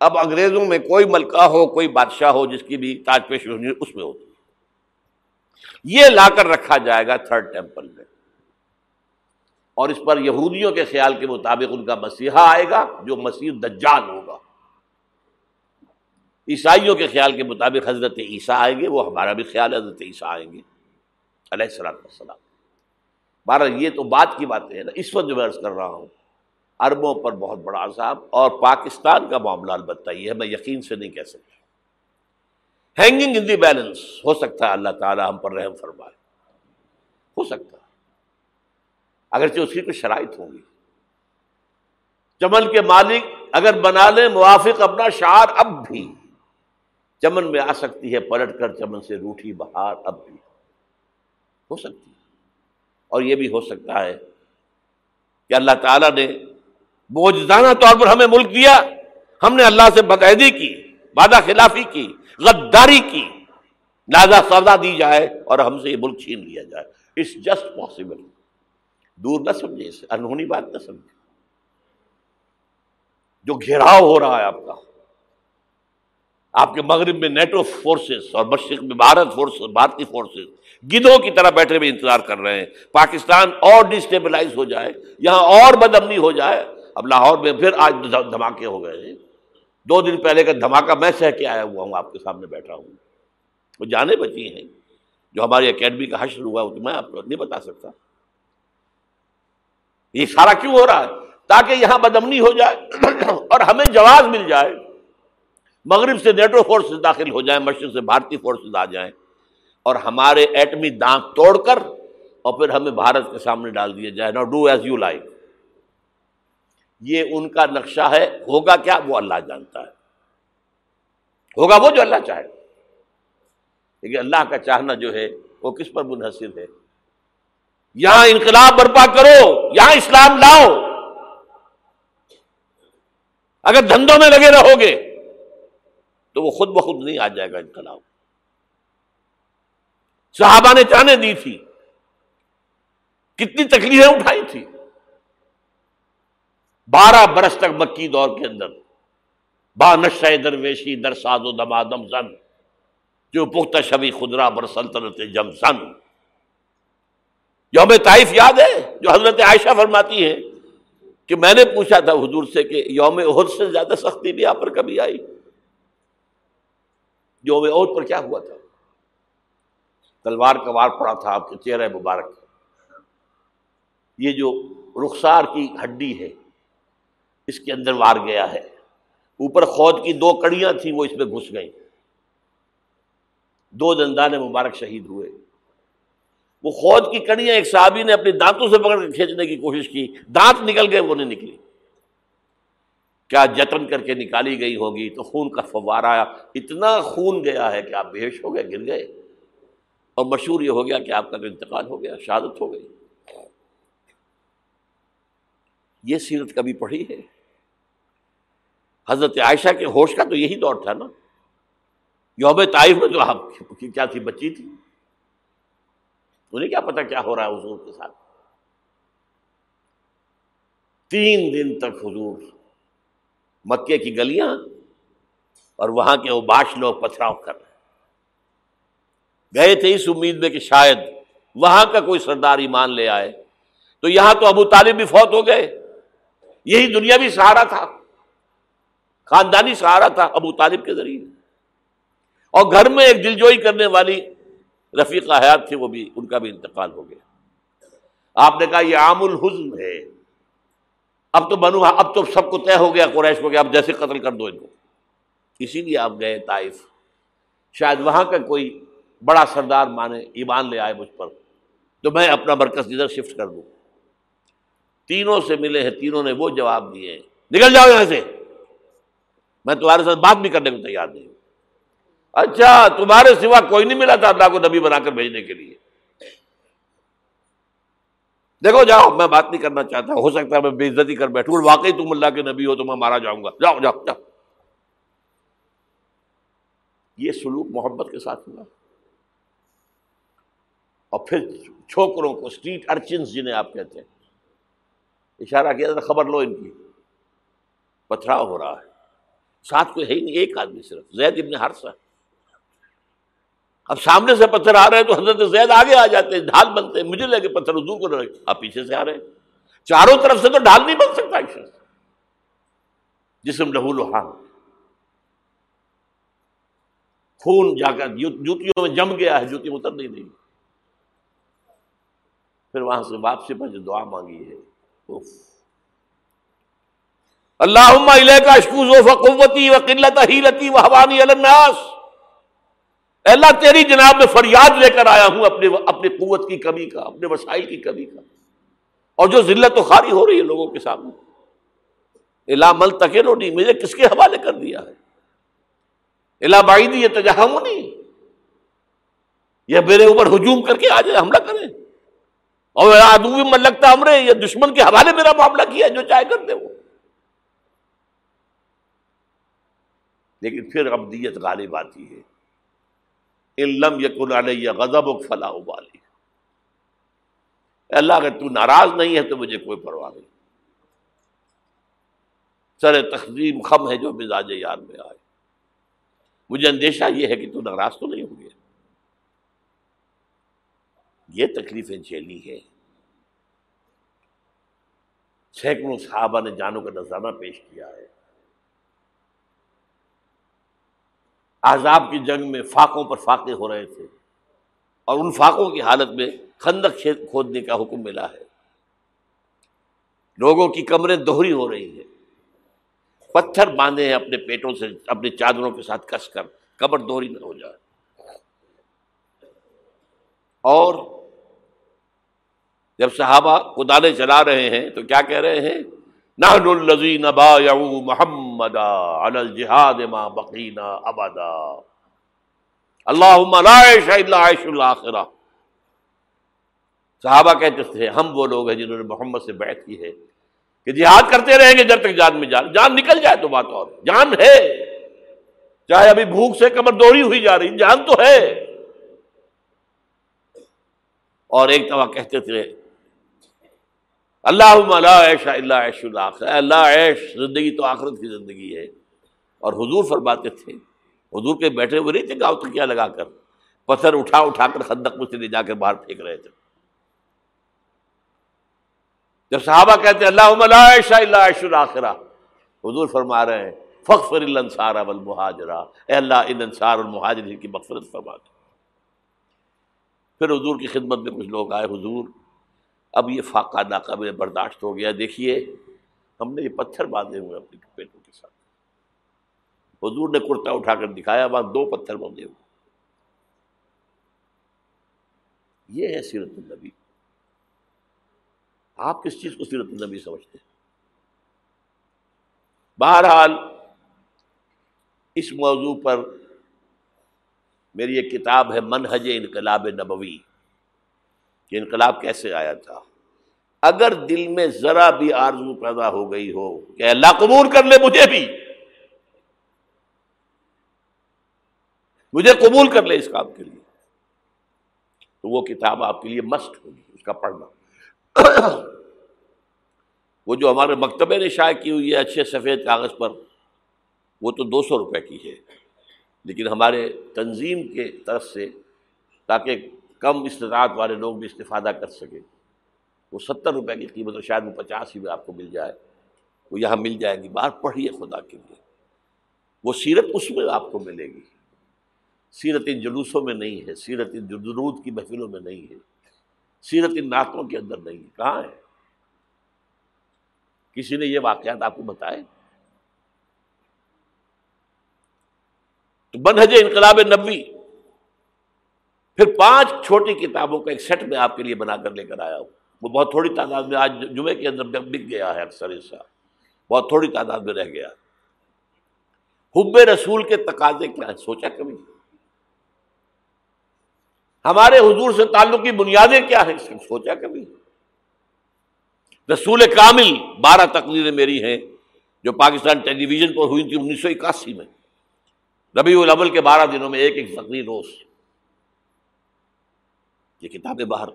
اب انگریزوں میں کوئی ملکہ ہو، کوئی بادشاہ ہو، جس کی بھی تاج پیش اس میں ہوتی یہ لا کر رکھا جائے گا تھرڈ ٹیمپل میں۔ اور اس پر یہودیوں کے خیال کے مطابق ان کا مسیحا آئے گا، جو مسیح دجال ہوگا۔ عیسائیوں کے خیال کے مطابق حضرت عیسیٰ آئیں گے، وہ ہمارا بھی خیال حضرت عیسیٰ آئیں گے۔ علیہ السلام السلام بارہ یہ تو بات کی باتیں ہیں نا، اس وقت جو میں عرض کر رہا ہوں عربوں پر بہت بڑا عذاب اور پاکستان کا معاملہ البتہ یہ ہے، میں یقین سے نہیں کہہ سکتا۔ ہینگنگ ان دی بیلنس ہو سکتا ہے اللہ تعالیٰ ہم پر رحم فرمائے۔ ہو سکتا ہے۔ اگرچہ اس کی کچھ شرائط ہوں گی۔ چمن کے مالک اگر بنا لیں، موافق اپنا شعر اب بھی۔ چمن میں آ سکتی ہے، پلٹ کر چمن سے روٹھی بہار اب بھی۔ ہو سکتی ہے۔ اور یہ بھی ہو سکتا ہے کہ اللہ تعالیٰ نے بوجھدانہ طور پر ہمیں ملک دیا۔ ہم نے اللہ سے بدعیدی کی، وعدہ خلافی کی، غداری کی۔ لہذا سودا دی جائے اور ہم سے یہ ملک چھین لیا جائے۔ اٹس جسٹ پاسبل دور نہ سمجھے اسے، انہونی بات نہ سمجھے۔ جو گھیراؤ ہو رہا ہے آپ کا۔ آپ کے مغرب میں نیٹو فورسز اور مشرق میں بھارت فورسز، بھارتی فورسز گدوں کی طرح بیٹھے ہوئے انتظار کر رہے ہیں۔ پاکستان اور ڈسٹیبلائز ہو جائے، یہاں اور بدمنی ہو جائے۔ اب لاہور میں پھر آج دھماکے ہو گئے ہیں۔ دو دن پہلے کا دھماکہ میں سہ کے آیا ہوا ہوں، آپ کے سامنے بیٹھا ہوں۔ وہ جانے بچی ہیں۔ جو ہماری اکیڈمی کا حشر ہوا، وہ تو میں آپ کو نہیں بتا سکتا۔ یہ سارا کیوں ہو رہا ہے؟ تاکہ یہاں بدمنی ہو جائے اور ہمیں جواز مل جائے۔ مغرب سے نیٹو فورسز داخل ہو جائیں، مشرق سے بھارتی فورسز آ جائیں۔ اور ہمارے ایٹمی دانت توڑ کر اور پھر ہمیں بھارت کے سامنے ڈال دیا جائے نا ڈو ایز یو لائک یہ ان کا نقشہ ہے، ہوگا کیا؟ وہ اللہ جانتا ہے۔ ہوگا وہ جو اللہ چاہے۔ لیکن اللہ کا چاہنا جو ہے، وہ کس پر منحصر ہے؟ یہاں انقلاب برپا کرو، یہاں اسلام لاؤ۔ اگر دھندوں میں لگے رہو گے، تو وہ خود بخود نہیں آ جائے گا انقلاب۔ صحابہ نے چانے دی تھی۔ کتنی تکلیفیں اٹھائی تھی۔ بارہ برس تک مکی دور کے اندر۔ با نشہ درویشی درساد و دمادم زن۔ جو پختہ شبی خدرا بر سلطنت جم سن یوم طائف یاد ہے؟ جو حضرت عائشہ فرماتی ہے کہ میں نے پوچھا تھا حضور سے کہ یوم عہد سے زیادہ سختی بھی آپ پر کبھی آئی؟ یوم عہد پر کیا ہوا تھا؟ تلوار کا وار پڑا تھا، آپ کے چہرہ مبارک۔ یہ جو رخسار کی ہڈی ہے اس کے اندر وار گیا ہے۔ اوپر خود کی دو کڑیاں تھیں، وہ اس میں گھس گئیں۔ دو دندان مبارک شہید ہوئے۔ وہ خود کی کڑیاں ایک صحابی نے اپنی دانتوں سے پکڑ کے کھینچنے کی کوشش کی، دانت نکل گئے، وہ نہیں نکلی۔ کیا جتن کر کے نکالی گئی ہوگی تو خون کا فوار آیا اتنا خون گیا ہے کہ آپ بےش ہو گئے، گر گئے۔ اور مشہور یہ ہو گیا کہ آپ کا انتقال ہو گیا، شہادت ہو گئی۔ یہ سیرت کبھی پڑھی ہے؟ حضرت عائشہ کے ہوش کا تو یہی دور تھا نا۔ یوم طائف میں تو آپ کیا تھی، بچی تھی۔ انہیں کیا پتا کیا ہو رہا ہے حضور کے ساتھ۔ تین دن تک حضور مکے کی گلیاں اور وہاں کے وہ باش لوگ پتھراؤ کر رہے گئے تھے اس امید میں کہ شاید وہاں کا کوئی سردار ایمان لے آئے۔ تو یہاں تو ابو طالب بھی فوت ہو گئے۔ یہی دنیا بھی سہارا تھا۔ خاندانی سہارا تھا ابو طالب کے ذریعے۔ اور گھر میں ایک دلجوئی کرنے والی رفیقہ حیات تھی، وہ بھی ان کا بھی انتقال ہو گیا۔ آپ نے کہا، یہ عام الحزن ہے۔ اب تو بنو، اب تو سب کو طے ہو گیا، قریش کو کہ اب جیسے قتل کر دو ان کو۔ اسی لیے آپ گئے طائف۔ شاید وہاں کا کوئی بڑا سردار مانے، ایمان لے آئے مجھ پر۔ تو میں اپنا مرکز ادھر شفٹ کر دوں۔ تینوں سے ملے ہیں، تینوں نے وہ جواب دیے نکل جاؤ یہاں سے۔ میں تمہارے ساتھ بات بھی کرنے کو تیار نہیں ہوں۔ اچھا تمہارے سوا کوئی نہیں ملا تھا اللہ کو نبی بنا کر بھیجنے کے لیے۔ دیکھو، جاؤ، میں بات نہیں کرنا چاہتا۔ ہو سکتا ہے میں بے عزتی کر بیٹھوں واقعی تم اللہ کے نبی ہو تو میں مارا جاؤں گا۔ جاؤ جاؤ جاؤ۔ یہ سلوک محبت کے ساتھ ہوا۔ اور پھر چھوکروں کو اسٹریٹ ارچنس جنہیں آپ کہتے ہیں، اشارہ کیا تھا، خبر لو ان کی۔ پتھراؤ ہو رہا ہے۔ ساتھ کوئی ہے ہی نہیں، ایک آدمی صرف، زید ابن ہرسا اب سامنے سے پتھر آ رہے ہیں تو حضرت زید آگے آ جاتے ہیں، ڈھال بنتے ہیں۔ مجھے لگے پتھر حضور کو رہے آپ پیچھے سے آ رہے ہیں۔ چاروں طرف سے تو ڈھال نہیں بن سکتا شخص۔ جسم لہو لوہان۔ خون جا کر جوتیوں میں جم گیا ہے، جوتی اتر نہیں۔ رہی پھر وہاں سے واپسی پر جو دعا مانگی ہے، اوف۔ اللہ کا قوتی و قلت ہیلتی و حوانی الناس۔ اللہ، تیری جناب میں فریاد لے کر آیا ہوں اپنے اپنی قوت کی کمی کا، اپنے وسائل کی کمی کا۔ اور جو ذلت و خاری ہو رہی ہے لوگوں کے سامنے۔ الا مل تک نہیں، مجھے کس کے حوالے کر دیا ہے؟ الا باعدی یہ تجہم نہیں یہ میرے اوپر ہجوم کر کے آ جائے حملہ کرے اور آدمی بھی من لگتا ہمرے یا دشمن کے حوالے میرا معاملہ کیا جو چاہے کر دے وہ۔ لیکن پھر ابدیت غالب آتی ہے۔ علم یقن علیہ غضب و فلاح ابالی اللہ، اگر تو ناراض نہیں ہے تو مجھے کوئی پرواہ نہیں۔ سر تقسیم خم ہے جو مزاج یار میں آئے۔ مجھے اندیشہ یہ ہے کہ تو ناراض تو نہیں ہو یہ تکلیفیں جھیلی ہے سینکڑوں صحابہ نے جانوں کا نذرانہ پیش کیا ہے۔ عذاب کی جنگ میں فاقوں پر فاقے ہو رہے تھے۔ اور ان فاقوں کی حالت میں خندق کھودنے کا حکم ملا ہے۔ لوگوں کی کمریں دوہری ہو رہی ہیں۔ پتھر باندھے ہیں اپنے پیٹوں سے، اپنے چادروں کے ساتھ کس کر کمر دوہری نہ ہو جائے۔ اور جب صحابہ کدالے چلا رہے ہیں تو کیا کہہ رہے ہیں؟ نحن الذين بايعوا محمد على الجهاد ما بقينا ابدا اللهم لا عيش الا عيش الاخره صحابہ کہتے تھے، ہم وہ لوگ ہیں جنہوں نے محمد سے بیعت کی ہے کہ جہاد کرتے رہیں گے جب تک جان میں جان جان نکل جائے تو بات اور، جان ہے۔ چاہے ابھی بھوک سے کمر دوڑی ہوئی جا رہی، جان تو ہے۔ اور ایک دفعہ کہتے تھے اللہ عیش اللہ عیش اللہ اللہ، عیش زندگی تو آخرت کی زندگی ہے۔ اور حضور فرماتے تھے، حضور کے بیٹھے ہوئے نہیں تھے گاؤں تو کیا لگا کر، پتھر اٹھا اٹھا کر خندق میں سے لے جا کر باہر پھینک رہے تھے۔ جب صحابہ کہتے ہیں اللہ اللہ الآخرہ حضور فرما رہے ہیں فخر الانصار والمہاجرہ۔ اے اللہ، ان انصار المہاجر کی مغفرت فرما دو پھر حضور کی خدمت میں کچھ لوگ آئے، حضور اب یہ فاقہ ناقابل برداشت ہو گیا۔ دیکھیے، ہم نے یہ پتھر باندھے ہوئے اپنے پیٹوں کے ساتھ۔ حضور نے کرتا اٹھا کر دکھایا، وہاں دو پتھر باندھے ہوئے۔ یہ ہے سیرت النبی۔ آپ کس چیز کو سیرت النبی سمجھتے ہیں؟ بہرحال، اس موضوع پر میری ایک کتاب ہے، منہج انقلاب نبوی۔ کہ انقلاب کیسے آیا تھا؟ اگر دل میں ذرا بھی آرزو پیدا ہو گئی ہو کہ اللہ قبول کر لے مجھے بھی، مجھے قبول کر لے اس کام کے لیے، تو وہ کتاب آپ کے لیے مسٹ ہوگی، اس کا پڑھنا۔ وہ جو ہمارے مکتبے نے شائع کی ہوئی ہے اچھے سفید کاغذ پر، وہ تو دو سو روپے کی ہے۔ لیکن ہمارے تنظیم کے طرف سے، تاکہ کم استطاعت والے لوگ بھی استفادہ کر سکیں۔ وہ ستر روپے کی قیمت اور شاید وہ پچاس ہی میں آپ کو مل جائے۔ وہ یہاں مل جائے گی۔ باہر پڑھیے خدا کے لیے۔ وہ سیرت اس میں آپ کو ملے گی۔ سیرت ان جلوسوں میں نہیں ہے، سیرت ان درود کی محفلوں میں نہیں ہے۔ سیرت ان نعتوں کے اندر نہیں ہے۔ کہاں ہے؟ کسی نے یہ واقعات آپ کو بتائے؟ تو بنہج انقلاب نبی پھر پانچ چھوٹی کتابوں کا ایک سیٹ میں آپ کے لیے بنا کر لے کر آیا ہوں۔ وہ بہت تھوڑی تعداد میں آج جمعے کے اندر بک گیا ہے اکثر حصہ بہت تھوڑی تعداد میں رہ گیا۔ حب رسول کے تقاضے کیا ہیں؟ سوچا کبھی؟ ہمارے حضور سے تعلق کی بنیادیں کیا ہیں؟ سوچا کبھی؟ رسول کامل بارہ تقریریں میری ہیں جو پاکستان ٹیلی ویژن پر ہوئی تھی انیس سو اکاسی میں۔ ربیع الاول کے بارہ دنوں میں ایک ایک تقریر روز۔ یہ کتابیں باہر۔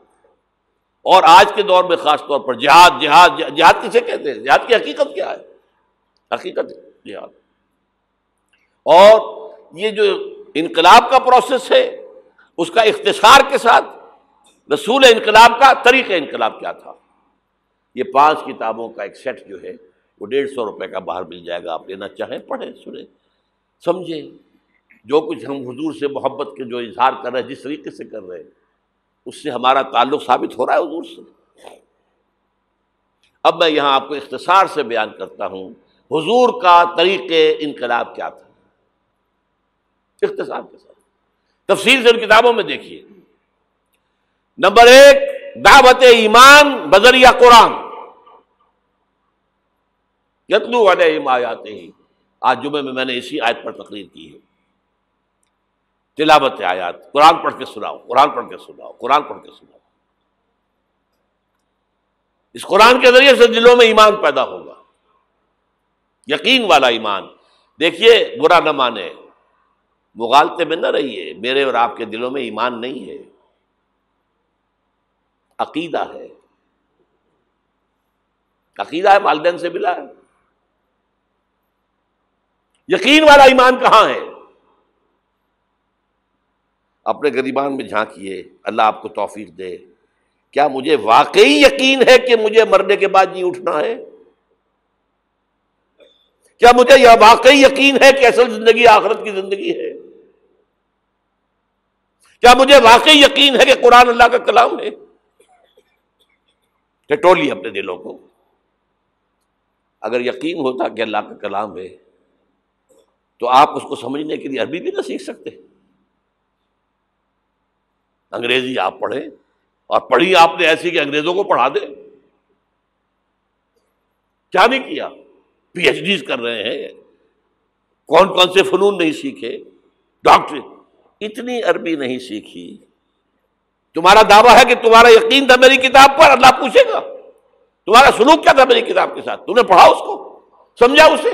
اور آج کے دور میں خاص طور پر جہاد جہاد جہاد کسے کہتے ہیں؟ جہاد کی حقیقت کیا ہے؟ حقیقت جہاد۔ اور یہ جو انقلاب کا پروسیس ہے، اس کا اختصار کے ساتھ رسول انقلاب کا طریق انقلاب کیا تھا۔ یہ پانچ کتابوں کا ایک سیٹ جو ہے، وہ ڈیڑھ سو روپے کا باہر مل جائے گا۔ آپ لینا چاہیں، پڑھیں، سنیں، سمجھیں۔ جو کچھ ہم حضور سے محبت کے جو اظہار کر رہے ہیں، جس طریقے سے کر رہے ہیں۔ اس سے ہمارا تعلق ثابت ہو رہا ہے حضور سے۔ اب میں یہاں آپ کو اختصار سے بیان کرتا ہوں، حضور کا طریق انقلاب کیا تھا۔ اختصار کے ساتھ۔ تفصیل سے ان کتابوں میں دیکھیے۔ نمبر ایک، دعوت ایمان بذریعہ قرآن۔ یتلو والے آتے ہی آج جمعے میں میں نے اسی آیت پر تقریر کی ہے۔ تلاوت آیات۔ قرآن پڑھ کے سناؤ، قرآن پڑھ کے سناؤ، قرآن پڑھ کے سناؤ۔ اس قرآن کے ذریعے سے دلوں میں ایمان پیدا ہوگا۔ یقین والا ایمان۔ دیکھیے، برا نہ مانے۔ مغالتے میں نہ رہیے۔ میرے اور آپ کے دلوں میں ایمان نہیں ہے۔ عقیدہ ہے۔ عقیدہ ہے، والدین سے ملا ہے۔ یقین والا ایمان کہاں ہے؟ اپنے غریبان میں جھانکیے اللہ آپ کو توفیق دے۔ کیا مجھے واقعی یقین ہے کہ مجھے مرنے کے بعد جی اٹھنا ہے؟ کیا مجھے یہ واقعی یقین ہے کہ اصل زندگی آخرت کی زندگی ہے؟ کیا مجھے واقعی یقین ہے کہ قرآن اللہ کا کلام ہے؟ ٹٹولی اپنے دلوں کو۔ اگر یقین ہوتا کہ اللہ کا کلام ہے، تو آپ اس کو سمجھنے کے لیے عربی بھی نہ سیکھ سکتے۔ انگریزی آپ پڑھیں اور پڑھی آپ نے ایسی کہ انگریزوں کو پڑھا دیں کیا نہیں کیا؟ پی ایچ ڈیز کر رہے ہیں۔ کون کون سے فنون نہیں سیکھے؟ ڈاکٹر۔ اتنی عربی نہیں سیکھی۔ تمہارا دعویٰ ہے کہ تمہارا یقین تھا میری کتاب پر، اللہ پوچھے گا۔ تمہارا سلوک کیا تھا میری کتاب کے ساتھ؟ تم نے پڑھا اس کو؟ سمجھا اسے؟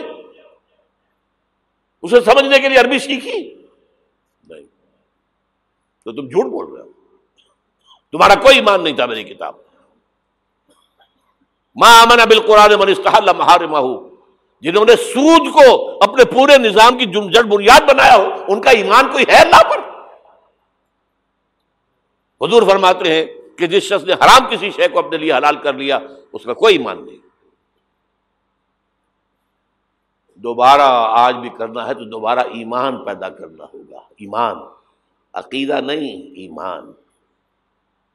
اسے سمجھنے کے لیے عربی سیکھی؟ تو تم جھوٹ بول رہے ہو۔ تمہارا کوئی ایمان نہیں تھا میری کتاب۔ ماں امن ابل قرآن جنہوں نے سود کو اپنے پورے نظام کی جڑ بنیاد بنایا ہو، ان کا ایمان کوئی ہے اللہ پر؟ حضور فرماتے ہیں کہ جس شخص نے حرام کسی شے کو اپنے لیے حلال کر لیا، اس کا کوئی ایمان نہیں۔ دوبارہ آج بھی کرنا ہے تو دوبارہ ایمان پیدا کرنا ہوگا۔ ایمان۔ عقیدہ نہیں، ایمان۔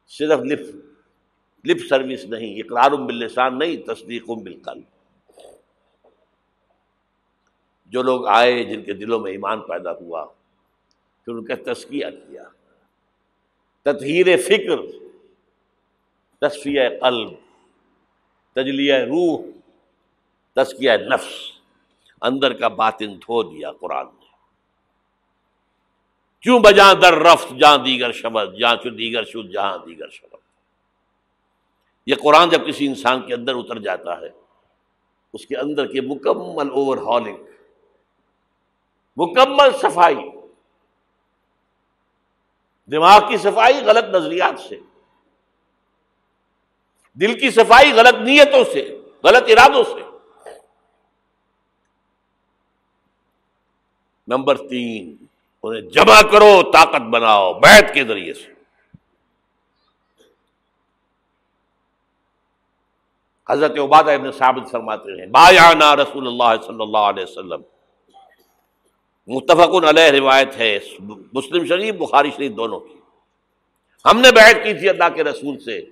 صرف لپ لپ سروس نہیں، اقرار باللسان نہیں، تصدیق بالقلب۔ جو لوگ آئے جن کے دلوں میں ایمان پیدا ہوا، پھر ان کا تسکیہ کیا۔ تطہیر فکر، تصفیہ قلب، تجلیہ روح تسکیہ نفس۔ اندر کا باطن دھو دیا قرآن نے۔ کیوں بجا در رفت جہاں دیگر شبد جہاں چو دیگر شد جہاں دیگر شبد؟ یہ قرآن جب کسی انسان کے اندر اتر جاتا ہے، اس کے اندر کے مکمل اوور ہالنگ، مکمل صفائی، دماغ کی صفائی غلط نظریات سے، دل کی صفائی غلط نیتوں سے، غلط ارادوں سے۔ نمبر تین انہیں جمع کرو، طاقت بناؤ بیت کے ذریعے سے۔ حضرت عبادہ ابن ثابت فرماتے ہیں بایا رسول اللہ صلی اللہ علیہ وسلم۔ متفق علیہ روایت ہے، مسلم شریف، بخاری شریف دونوں کی۔ ہم نے بیعت کی تھی اللہ کے رسول سے۔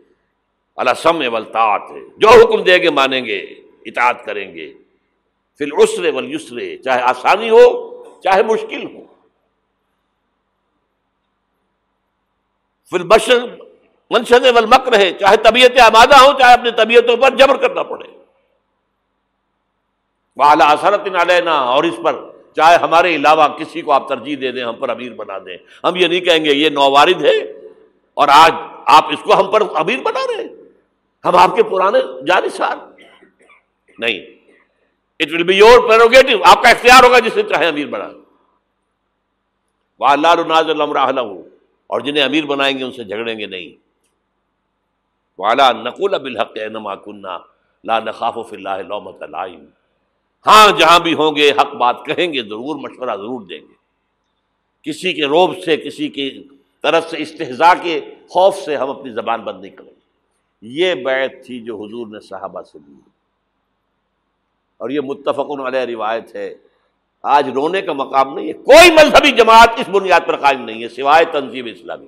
اللہ سم ولطاط ہے۔ جو حکم دے گے، مانیں گے، اطاعت کریں گے۔ پھر عسرے ولیسرے چاہے آسانی ہو، چاہے مشکل ہو۔ پھر بشر والمک رہے چاہے طبیعت آمادہ ہو، چاہے اپنی طبیعتوں پر جبر کرنا پڑے۔ وہ اعلیٰ اثرت علینا، اور اس پر چاہے ہمارے علاوہ کسی کو آپ ترجیح دے دیں، ہم پر امیر بنا دیں۔ ہم یہ نہیں کہیں گے یہ نووارد ہے، اور آج آپ اس کو ہم پر امیر بنا رہے ہیں۔ ہم آپ کے پرانے جانسار نہیں۔ It will be your prerogative آپ کا اختیار ہوگا جسے چاہے امیر بنا۔ وہ اللہ رناز اللہ اور جنہیں امیر بنائیں گے ان سے جھگڑیں گے نہیں۔ والا نقول بالحق نما کنہ لا نخاف فی اللہ لومت لائم ہاں جہاں بھی ہوں گے، حق بات کہیں گے، ضرور مشورہ ضرور دیں گے۔ کسی کے روب سے، کسی کی طرف سے، استحضاء کے خوف سے ہم اپنی زبان بند نہیں کریں۔ گے یہ بیعت تھی جو حضور نے صحابہ سے لی۔ اور یہ متفق علیہ روایت ہے۔ آج رونے کا مقام نہیں ہے۔ کوئی مذہبی جماعت اس بنیاد پر قائم نہیں ہے، سوائے تنظیم اسلامی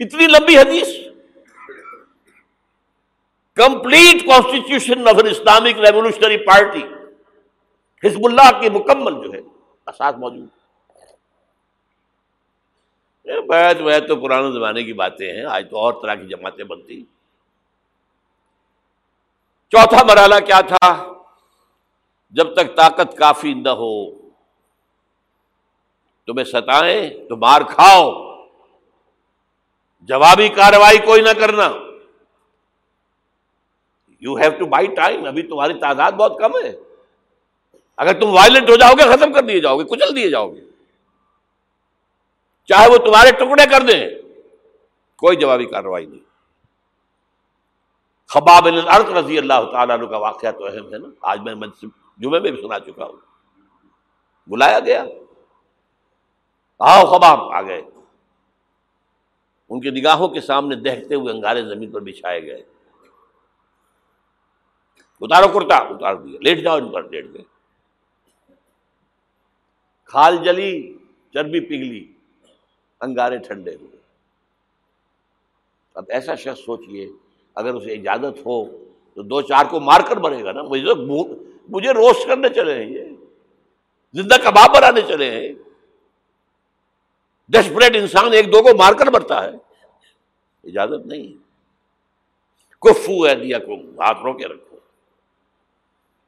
اتنی لمبی حدیث؟ Complete constitution of an Islamic revolutionary party حزب اللہ کی مکمل جو ہے، اساس موجود۔ بیت ویت تو پرانے زمانے کی باتیں ہیں، آج تو اور طرح کی جماعتیں بنتی۔ چوتھا مرحلہ کیا تھا؟ جب تک طاقت کافی نہ ہو، تمہیں ستائیں تو مار کھاؤ۔ جوابی کاروائی کوئی نہ کرنا۔ You have to buy time ابھی تمہاری تعداد بہت کم ہے۔ اگر تم وائلنٹ ہو جاؤ گے، ختم کر دیے جاؤ گے، کچل دیے جاؤ گے۔ چاہے وہ تمہارے ٹکڑے کر دیں، کوئی جوابی کارروائی نہیں۔ خباب الارض رضی اللہ تعالیٰ کا واقعہ تو اہم ہے نا۔ آج میں جمعے میں بھی سنا چکا ہوں۔ بلایا گیا۔ آؤ خباب، آ گئے۔ ان کی نگاہوں کے سامنے دہتے ہوئے انگارے زمین پر بچھائے گئے۔ اتارو کرتا، اتار دیا۔ لیٹ جاؤ ان پر، لیٹ گئے۔ کھال جلی، چربی پگلی انگارے ٹھنڈے ہوئے۔ اب ایسا شخص سوچئے اگر اسے اجازت ہو تو دو چار کو مار کر بنے گا نا۔ مجھے مجھے روسٹ کرنے چلے ہیں یہ۔ زندہ کباب بنانے چلے ہیں۔ ڈسپریٹ انسان ایک دو کو مار کر مرتا ہے۔ اجازت نہیں کفو ہے۔ دیا کو ہاتھ رو کے رکھو۔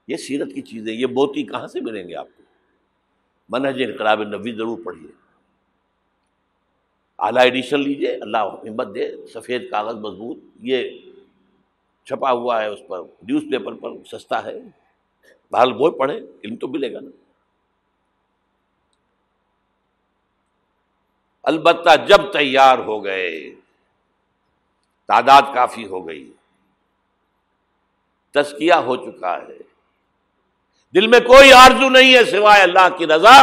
یہ سیرت کی چیزیں، یہ موتی کہاں سے ملیں گے آپ کو؟ منہج انقلاب نبی ضرور پڑھیے۔ اعلیٰ ایڈیشن لیجیے اللہ ہمت دے، سفید کاغذ مضبوط، یہ چھپا ہوا ہے اس پر نیوز پیپر پر سستا ہے۔ بہرحال وہ پڑھے علم تو ملے گا نا۔ البتہ جب تیار ہو گئے، تعداد کافی ہو گئی۔ تسکیہ ہو چکا ہے۔ دل میں کوئی آرزو نہیں ہے سوائے اللہ کی رضا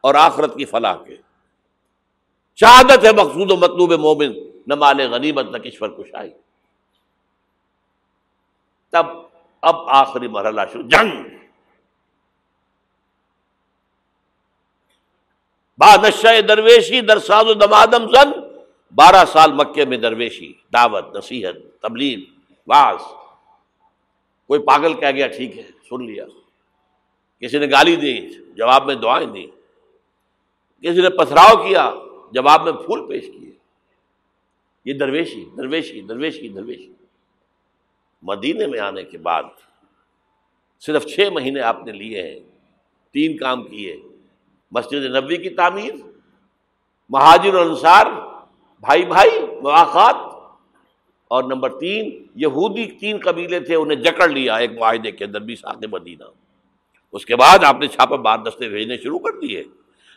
اور آخرت کی فلاح کے۔ شہادت ہے مقصود و مطلوب مومن، نہ مال غنیمت، نہ کشور کشائی۔ تب اب آخری مرحلہ شروع جنگ! با نشہ درویشی درساز و دمادم زن، بارہ سال مکے میں درویشی، دعوت، نصیحت، تبلیغ واس کوئی پاگل کہہ گیا، ٹھیک ہے، سن لیا۔ کسی نے گالی دی، جواب میں دعائیں دی۔ کسی نے پتھراؤ کیا، جواب میں پھول پیش کیے۔ یہ درویشی درویشی درویشی درویشی۔ مدینے میں آنے کے بعد صرف چھ مہینے آپ نے لیے ہیں، تین کام کیے۔ مسجد نبوی کی تعمیر، مہاجر انصار، بھائی بھائی مواقع اور نمبر تین، یہودی تین قبیلے تھے، انہیں جکڑ لیا ایک معاہدے کے اندر بھی ساتھ مدینہ۔ اس کے بعد آپ نے چھاپا بار دستے بھیجنے شروع کر دیے۔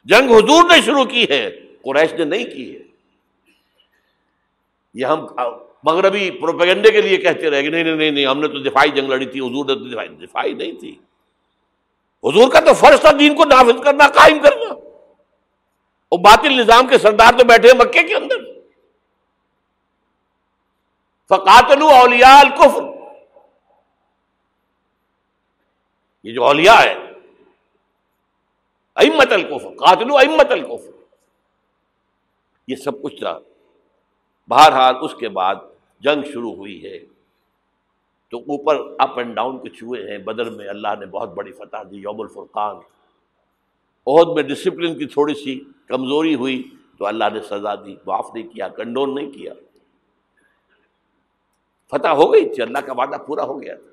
جنگ حضور نے شروع کی ہے، قریش نے نہیں کی ہے۔ یہ ہم مغربی پروپیگنڈے کے لیے کہتے رہے نہیں نہیں نہیں ہم نے تو دفاعی جنگ لڑی تھی، حضور نے تو دفاعی دفاعی نہیں تھی۔ حضور کا تو فرض تھا دین کو نافذ کرنا، قائم کرنا۔ وہ باطل نظام کے سردار تو بیٹھے مکے کے اندر۔ فقاتلو اولیاء الکفر یہ جو اولیاء ہے امت الکفر قاتلو امت الکفر یہ سب کچھ تھا۔ بہرحال اس کے بعد جنگ شروع ہوئی ہے۔ تو اوپر اپ اینڈ ڈاؤن کچھ ہوئے ہیں۔ بدر میں اللہ نے بہت بڑی فتح دی، یوم الفرقان۔ عہد میں ڈسپلن کی تھوڑی سی کمزوری ہوئی تو اللہ نے سزا دی۔ معاف نہیں کیا کنڈون نہیں کیا۔ فتح ہو گئی تھی، اللہ کا وعدہ پورا ہو گیا تھا۔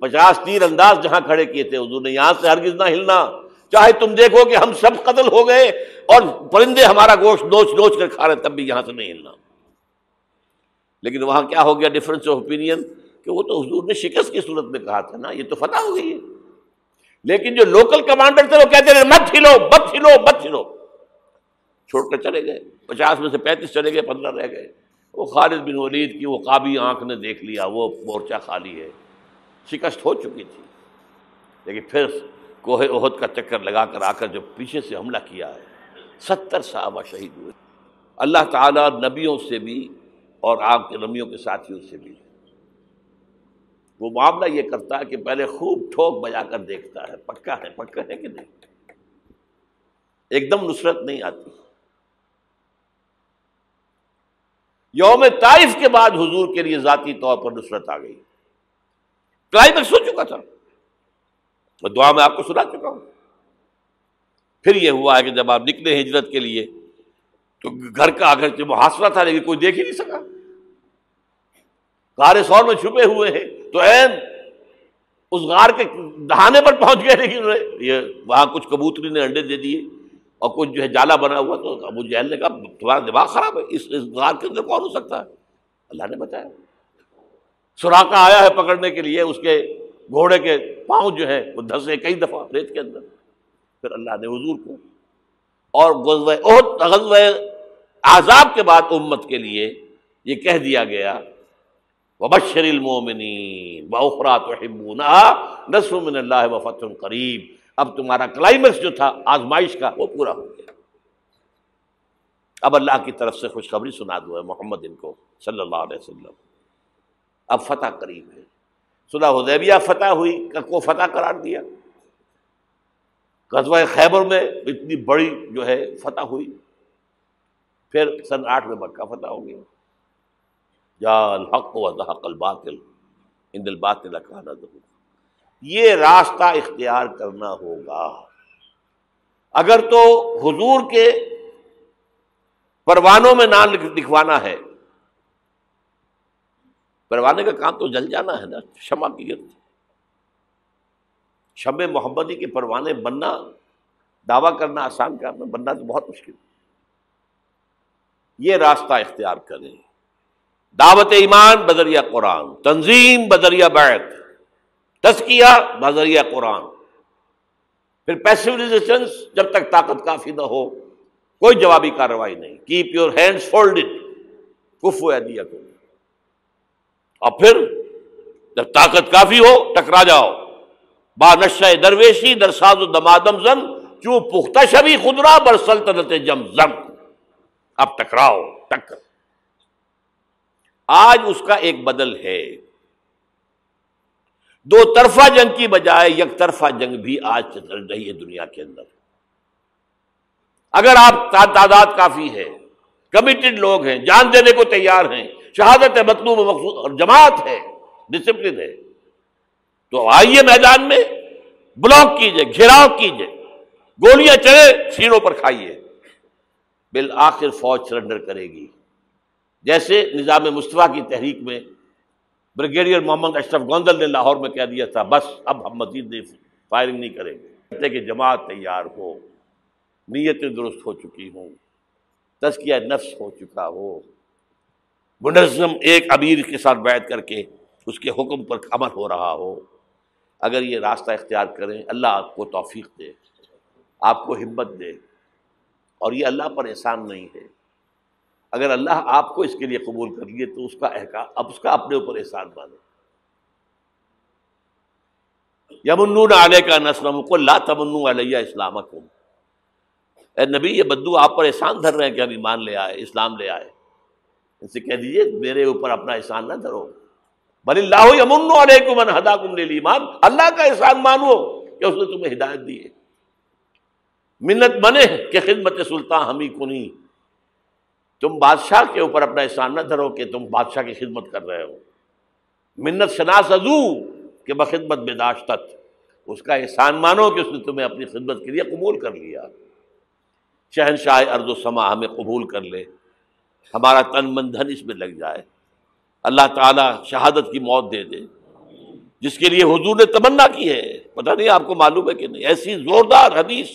پچاس تیر انداز جہاں کھڑے کیے تھے، حضور نے یہاں سے ہرگز نہ ہلنا۔ چاہے تم دیکھو کہ ہم سب قتل ہو گئے اور پرندے ہمارا گوشت نوچ نوچ کر کھا رہے تب بھی یہاں سے نہیں ہلنا۔ لیکن وہاں کیا ہو گیا ڈفرینس آف اوپینین کہ وہ تو حضور نے شکست کی صورت میں کہا تھا نا، یہ تو فتح ہو گئی ہے۔ لیکن جو لوکل کمانڈر تھے، وہ کہتے رہے، مت ہلو مت ہلو مت ہلو۔ چھوڑ کر چلے گئے۔ پچاس میں سے پینتیس چلے گئے، پندرہ رہ گئے۔ وہ خالد بن ولید کی وہ قابی آنکھ نے دیکھ لیا، وہ مورچہ خالی ہے۔ شکست ہو چکی تھی۔ لیکن پھر کوہ عہد کا چکر لگا کر آ کر جو پیچھے سے حملہ کیا ہے، ستر صحابہ شہید ہوئے۔ اللہ تعالیٰ نبیوں سے بھی اور آپ کے نبیوں کے ساتھیوں سے بھی۔ وہ معاملہ یہ کرتا ہے کہ پہلے خوب ٹھوک بجا کر دیکھتا ہے، پکا ہے پکا ہے کہ نہیں؟ ایک دم نصرت نہیں آتی۔ یوم طائف کے بعد حضور کے لیے ذاتی طور پر نصرت آ گئی۔ کلائمیکس ہو چکا تھا۔ میں دعا میں آپ کو سنا چکا ہوں۔ پھر یہ ہوا ہے کہ جب آپ نکلے ہجرت کے لیے تو گھر کا اگر محاصرہ تھا لیکن کوئی دیکھ ہی نہیں سکا۔ غار سور میں چھپے ہوئے ہیں۔ تو این اس غار کے دہانے پر پہنچ گئے لیکن یہ وہاں کچھ کبوتری نے انڈے دے دیے اور کچھ جو ہے جالا بنا ہوا تو ابو جہل نے کہا، تمہارا دماغ خراب ہے، اس غار کے اندر کون ہو سکتا ہے؟ اللہ نے بتایا۔ سوراخا آیا ہے پکڑنے کے لیے، اس کے گھوڑے کے پاؤں جو ہے وہ دھسے کئی دفعہ ریت کے اندر۔ پھر اللہ نے حضور کو اور غزوہ عذاب کے بعد امت کے لیے یہ کہہ دیا گیا، وبشر المومنین بخرا تو نسر من اللہ و قریب اب تمہارا کلائمیکس جو تھا، آزمائش کا، وہ پورا ہو گیا۔ اب اللہ کی طرف سے خوشخبری سنا دو ہے محمد ان کو، صلی اللہ علیہ وسلم۔ اب فتح قریب ہے۔ صلح حدیبیہ فتح ہوئی، کو فتح قرار دیا۔ قصبہ خیبر میں اتنی بڑی جو ہے فتح ہوئی۔ پھر سن آٹھ میں مکہ فتح ہو گیا۔ یا الحق و حق الباطل، ان الباطل کا یہ راستہ اختیار کرنا ہوگا۔ اگر تو حضور کے پروانوں میں نام لکھوانا ہے، پروانے کا کام تو جل جانا ہے نا، شمع کی گرد۔ شب محمدی کے پروانے بننا، دعویٰ کرنا، آسان کرنا، بننا تو بہت مشکل۔ یہ راستہ اختیار کریں۔ دعوت ایمان، بدریہ قرآن۔ تنظیم، بدریہ بیت تسکیہ بدریہ قرآن۔ پھر پیسو ریزسٹنس جب تک طاقت کافی نہ ہو، کوئی جوابی کارروائی نہیں۔ کیپ یور ہینڈس فولڈ کفو دیا کو اور پھر جب طاقت کافی ہو، ٹکرا جاؤ۔ با نشہ درویشی درساز و دمادم زن کیوں پختہ شبی خدرا بر سلطنت جم زم۔ اب ٹکراؤ ٹکر آج اس کا ایک بدل ہے۔ دو طرفہ جنگ کی بجائے یک طرفہ جنگ بھی آج چل رہی ہے دنیا کے اندر۔ اگر آپ تعداد کافی ہے کمیٹڈ لوگ ہیں، جان دینے کو تیار ہیں، شہادت ہے، مطلوب مقصود، اور جماعت ہے ڈسپلن ہے، تو آئیے میدان میں بلاک کیجیے، گھیراؤ کیجیے، گولیاں چلے، سینوں پر کھائیے۔ بالآخر فوج سرنڈر کرے گی۔ جیسے نظام مصطفیٰ کی تحریک میں بریگیڈیئر محمد اشرف گوندل نے لاہور میں کہہ دیا تھا، بس اب ہم مزید نہیں فائرنگ نہیں کریں گے۔ کہ جماعت تیار ہو، نیتیں درست ہو چکی ہوں، تزکیہ نفس ہو چکا ہو۔ منظم ایک امیر کے ساتھ بیٹھ کر کے اس کے حکم پر عمل ہو رہا ہو۔ اگر یہ راستہ اختیار کریں، اللہ آپ کو توفیق دے، آپ کو ہمت دے۔ اور یہ اللہ پر احسان نہیں ہے۔ اگر اللہ آپ کو اس کے لیے قبول کر لیے تو اس کا احکام، اب اس کا اپنے اوپر احسان مانے یمنون علیہ کا نسلم کو لا تمن علیہ اسلام اے نبی، یہ بدو آپ پر احسان دھر رہے ہیں کہ ہم ایمان لے آئے، اسلام لے آئے۔ ان سے کہہ دیجیے میرے اوپر اپنا احسان نہ دھرو۔ بل اللہ یمن علیکم من ہداکم للایمان اللہ کا احسان مانو کہ اس نے تمہیں ہدایت دی ہے۔ منت بنے کہ خدمت سلطان ہمیں کنی۔ تم بادشاہ کے اوپر اپنا احسان نہ دھرو کہ تم بادشاہ کی خدمت کر رہے ہو۔ منت شناس ازو کہ بخدمت بداشت اس کا احسان مانو کہ اس نے تمہیں اپنی خدمت کے لیے قبول کر لیا۔ شہنشاہ ارد و سما ہمیں قبول کر لے۔ ہمارا تن من دھن اس میں لگ جائے۔ اللہ تعالیٰ شہادت کی موت دے دے۔ جس کے لیے حضور نے تمنا کی ہے۔ پتہ نہیں آپ کو معلوم ہے کہ نہیں۔ ایسی زوردار حدیث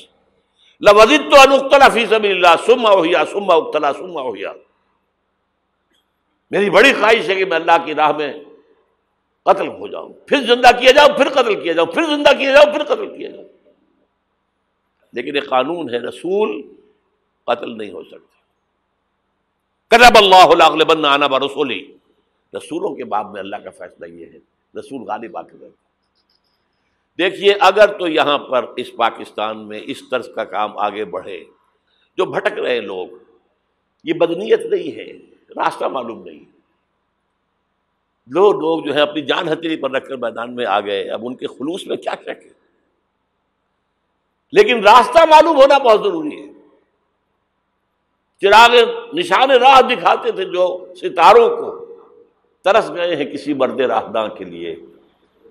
لوزد تو انختلا فی سبھی اللہ سما ہویا سما اختلا سما ہویا میری بڑی خواہش ہے کہ میں اللہ کی راہ میں قتل ہو جاؤں۔ پھر زندہ کیا جاؤ پھر قتل کیا جاؤ پھر زندہ کیا جاؤ پھر قتل کیا جاؤ لیکن ایک قانون ہے، رسول قتل نہیں ہو سکتا کرب اللہ بن آنا برسولی رسولوں کے بعد میں اللہ کا فیصلہ یہ ہے۔ رسول غالب آ کے دیکھیے، اگر تو یہاں پر اس پاکستان میں اس طرز کا کام آگے بڑھے، جو بھٹک رہے لوگ، یہ بدنیت نہیں ہے، راستہ معلوم نہیں۔ لو لوگ جو ہے اپنی جان ہتھیلی پر رکھ کر میدان میں آ گئے، اب ان کے خلوص میں کیا کیا؟ لیکن راستہ معلوم ہونا بہت ضروری ہے۔ چراغ نشان راہ دکھاتے تھے جو ستاروں کو ترس گئے ہیں کسی مرد راہداں کے لیے۔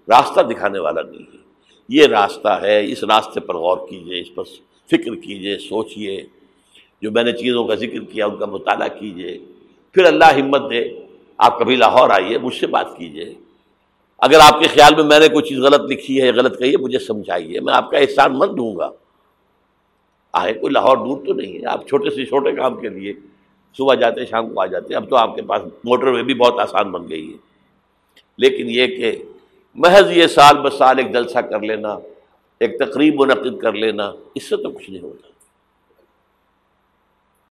راستہ دکھانے والا نہیں ہے۔ یہ راستہ ہے، اس راستے پر غور کیجیے، اس پر فکر کیجیے، سوچئے، جو میں نے چیزوں کا ذکر کیا، ان کا مطالعہ کیجیے۔ پھر اللہ ہمت دے، آپ کبھی لاہور آئیے، مجھ سے بات کیجیے۔ اگر آپ کے خیال میں میں نے کوئی چیز غلط لکھی ہے، غلط کہی ہے، مجھے سمجھائیے، میں آپ کا احسان مند دوں گا۔ آئے، کوئی لاہور دور تو نہیں ہے، آپ چھوٹے سے چھوٹے کام کے لیے صبح جاتے، شام کو آ جاتے، اب تو آپ کے پاس موٹر وے بھی بہت آسان بن گئی ہے۔ لیکن یہ کہ محض یہ سال بسال سال ایک جلسہ کر لینا، ایک تقریب منعقد کر لینا، اس سے تو کچھ نہیں ہوتا۔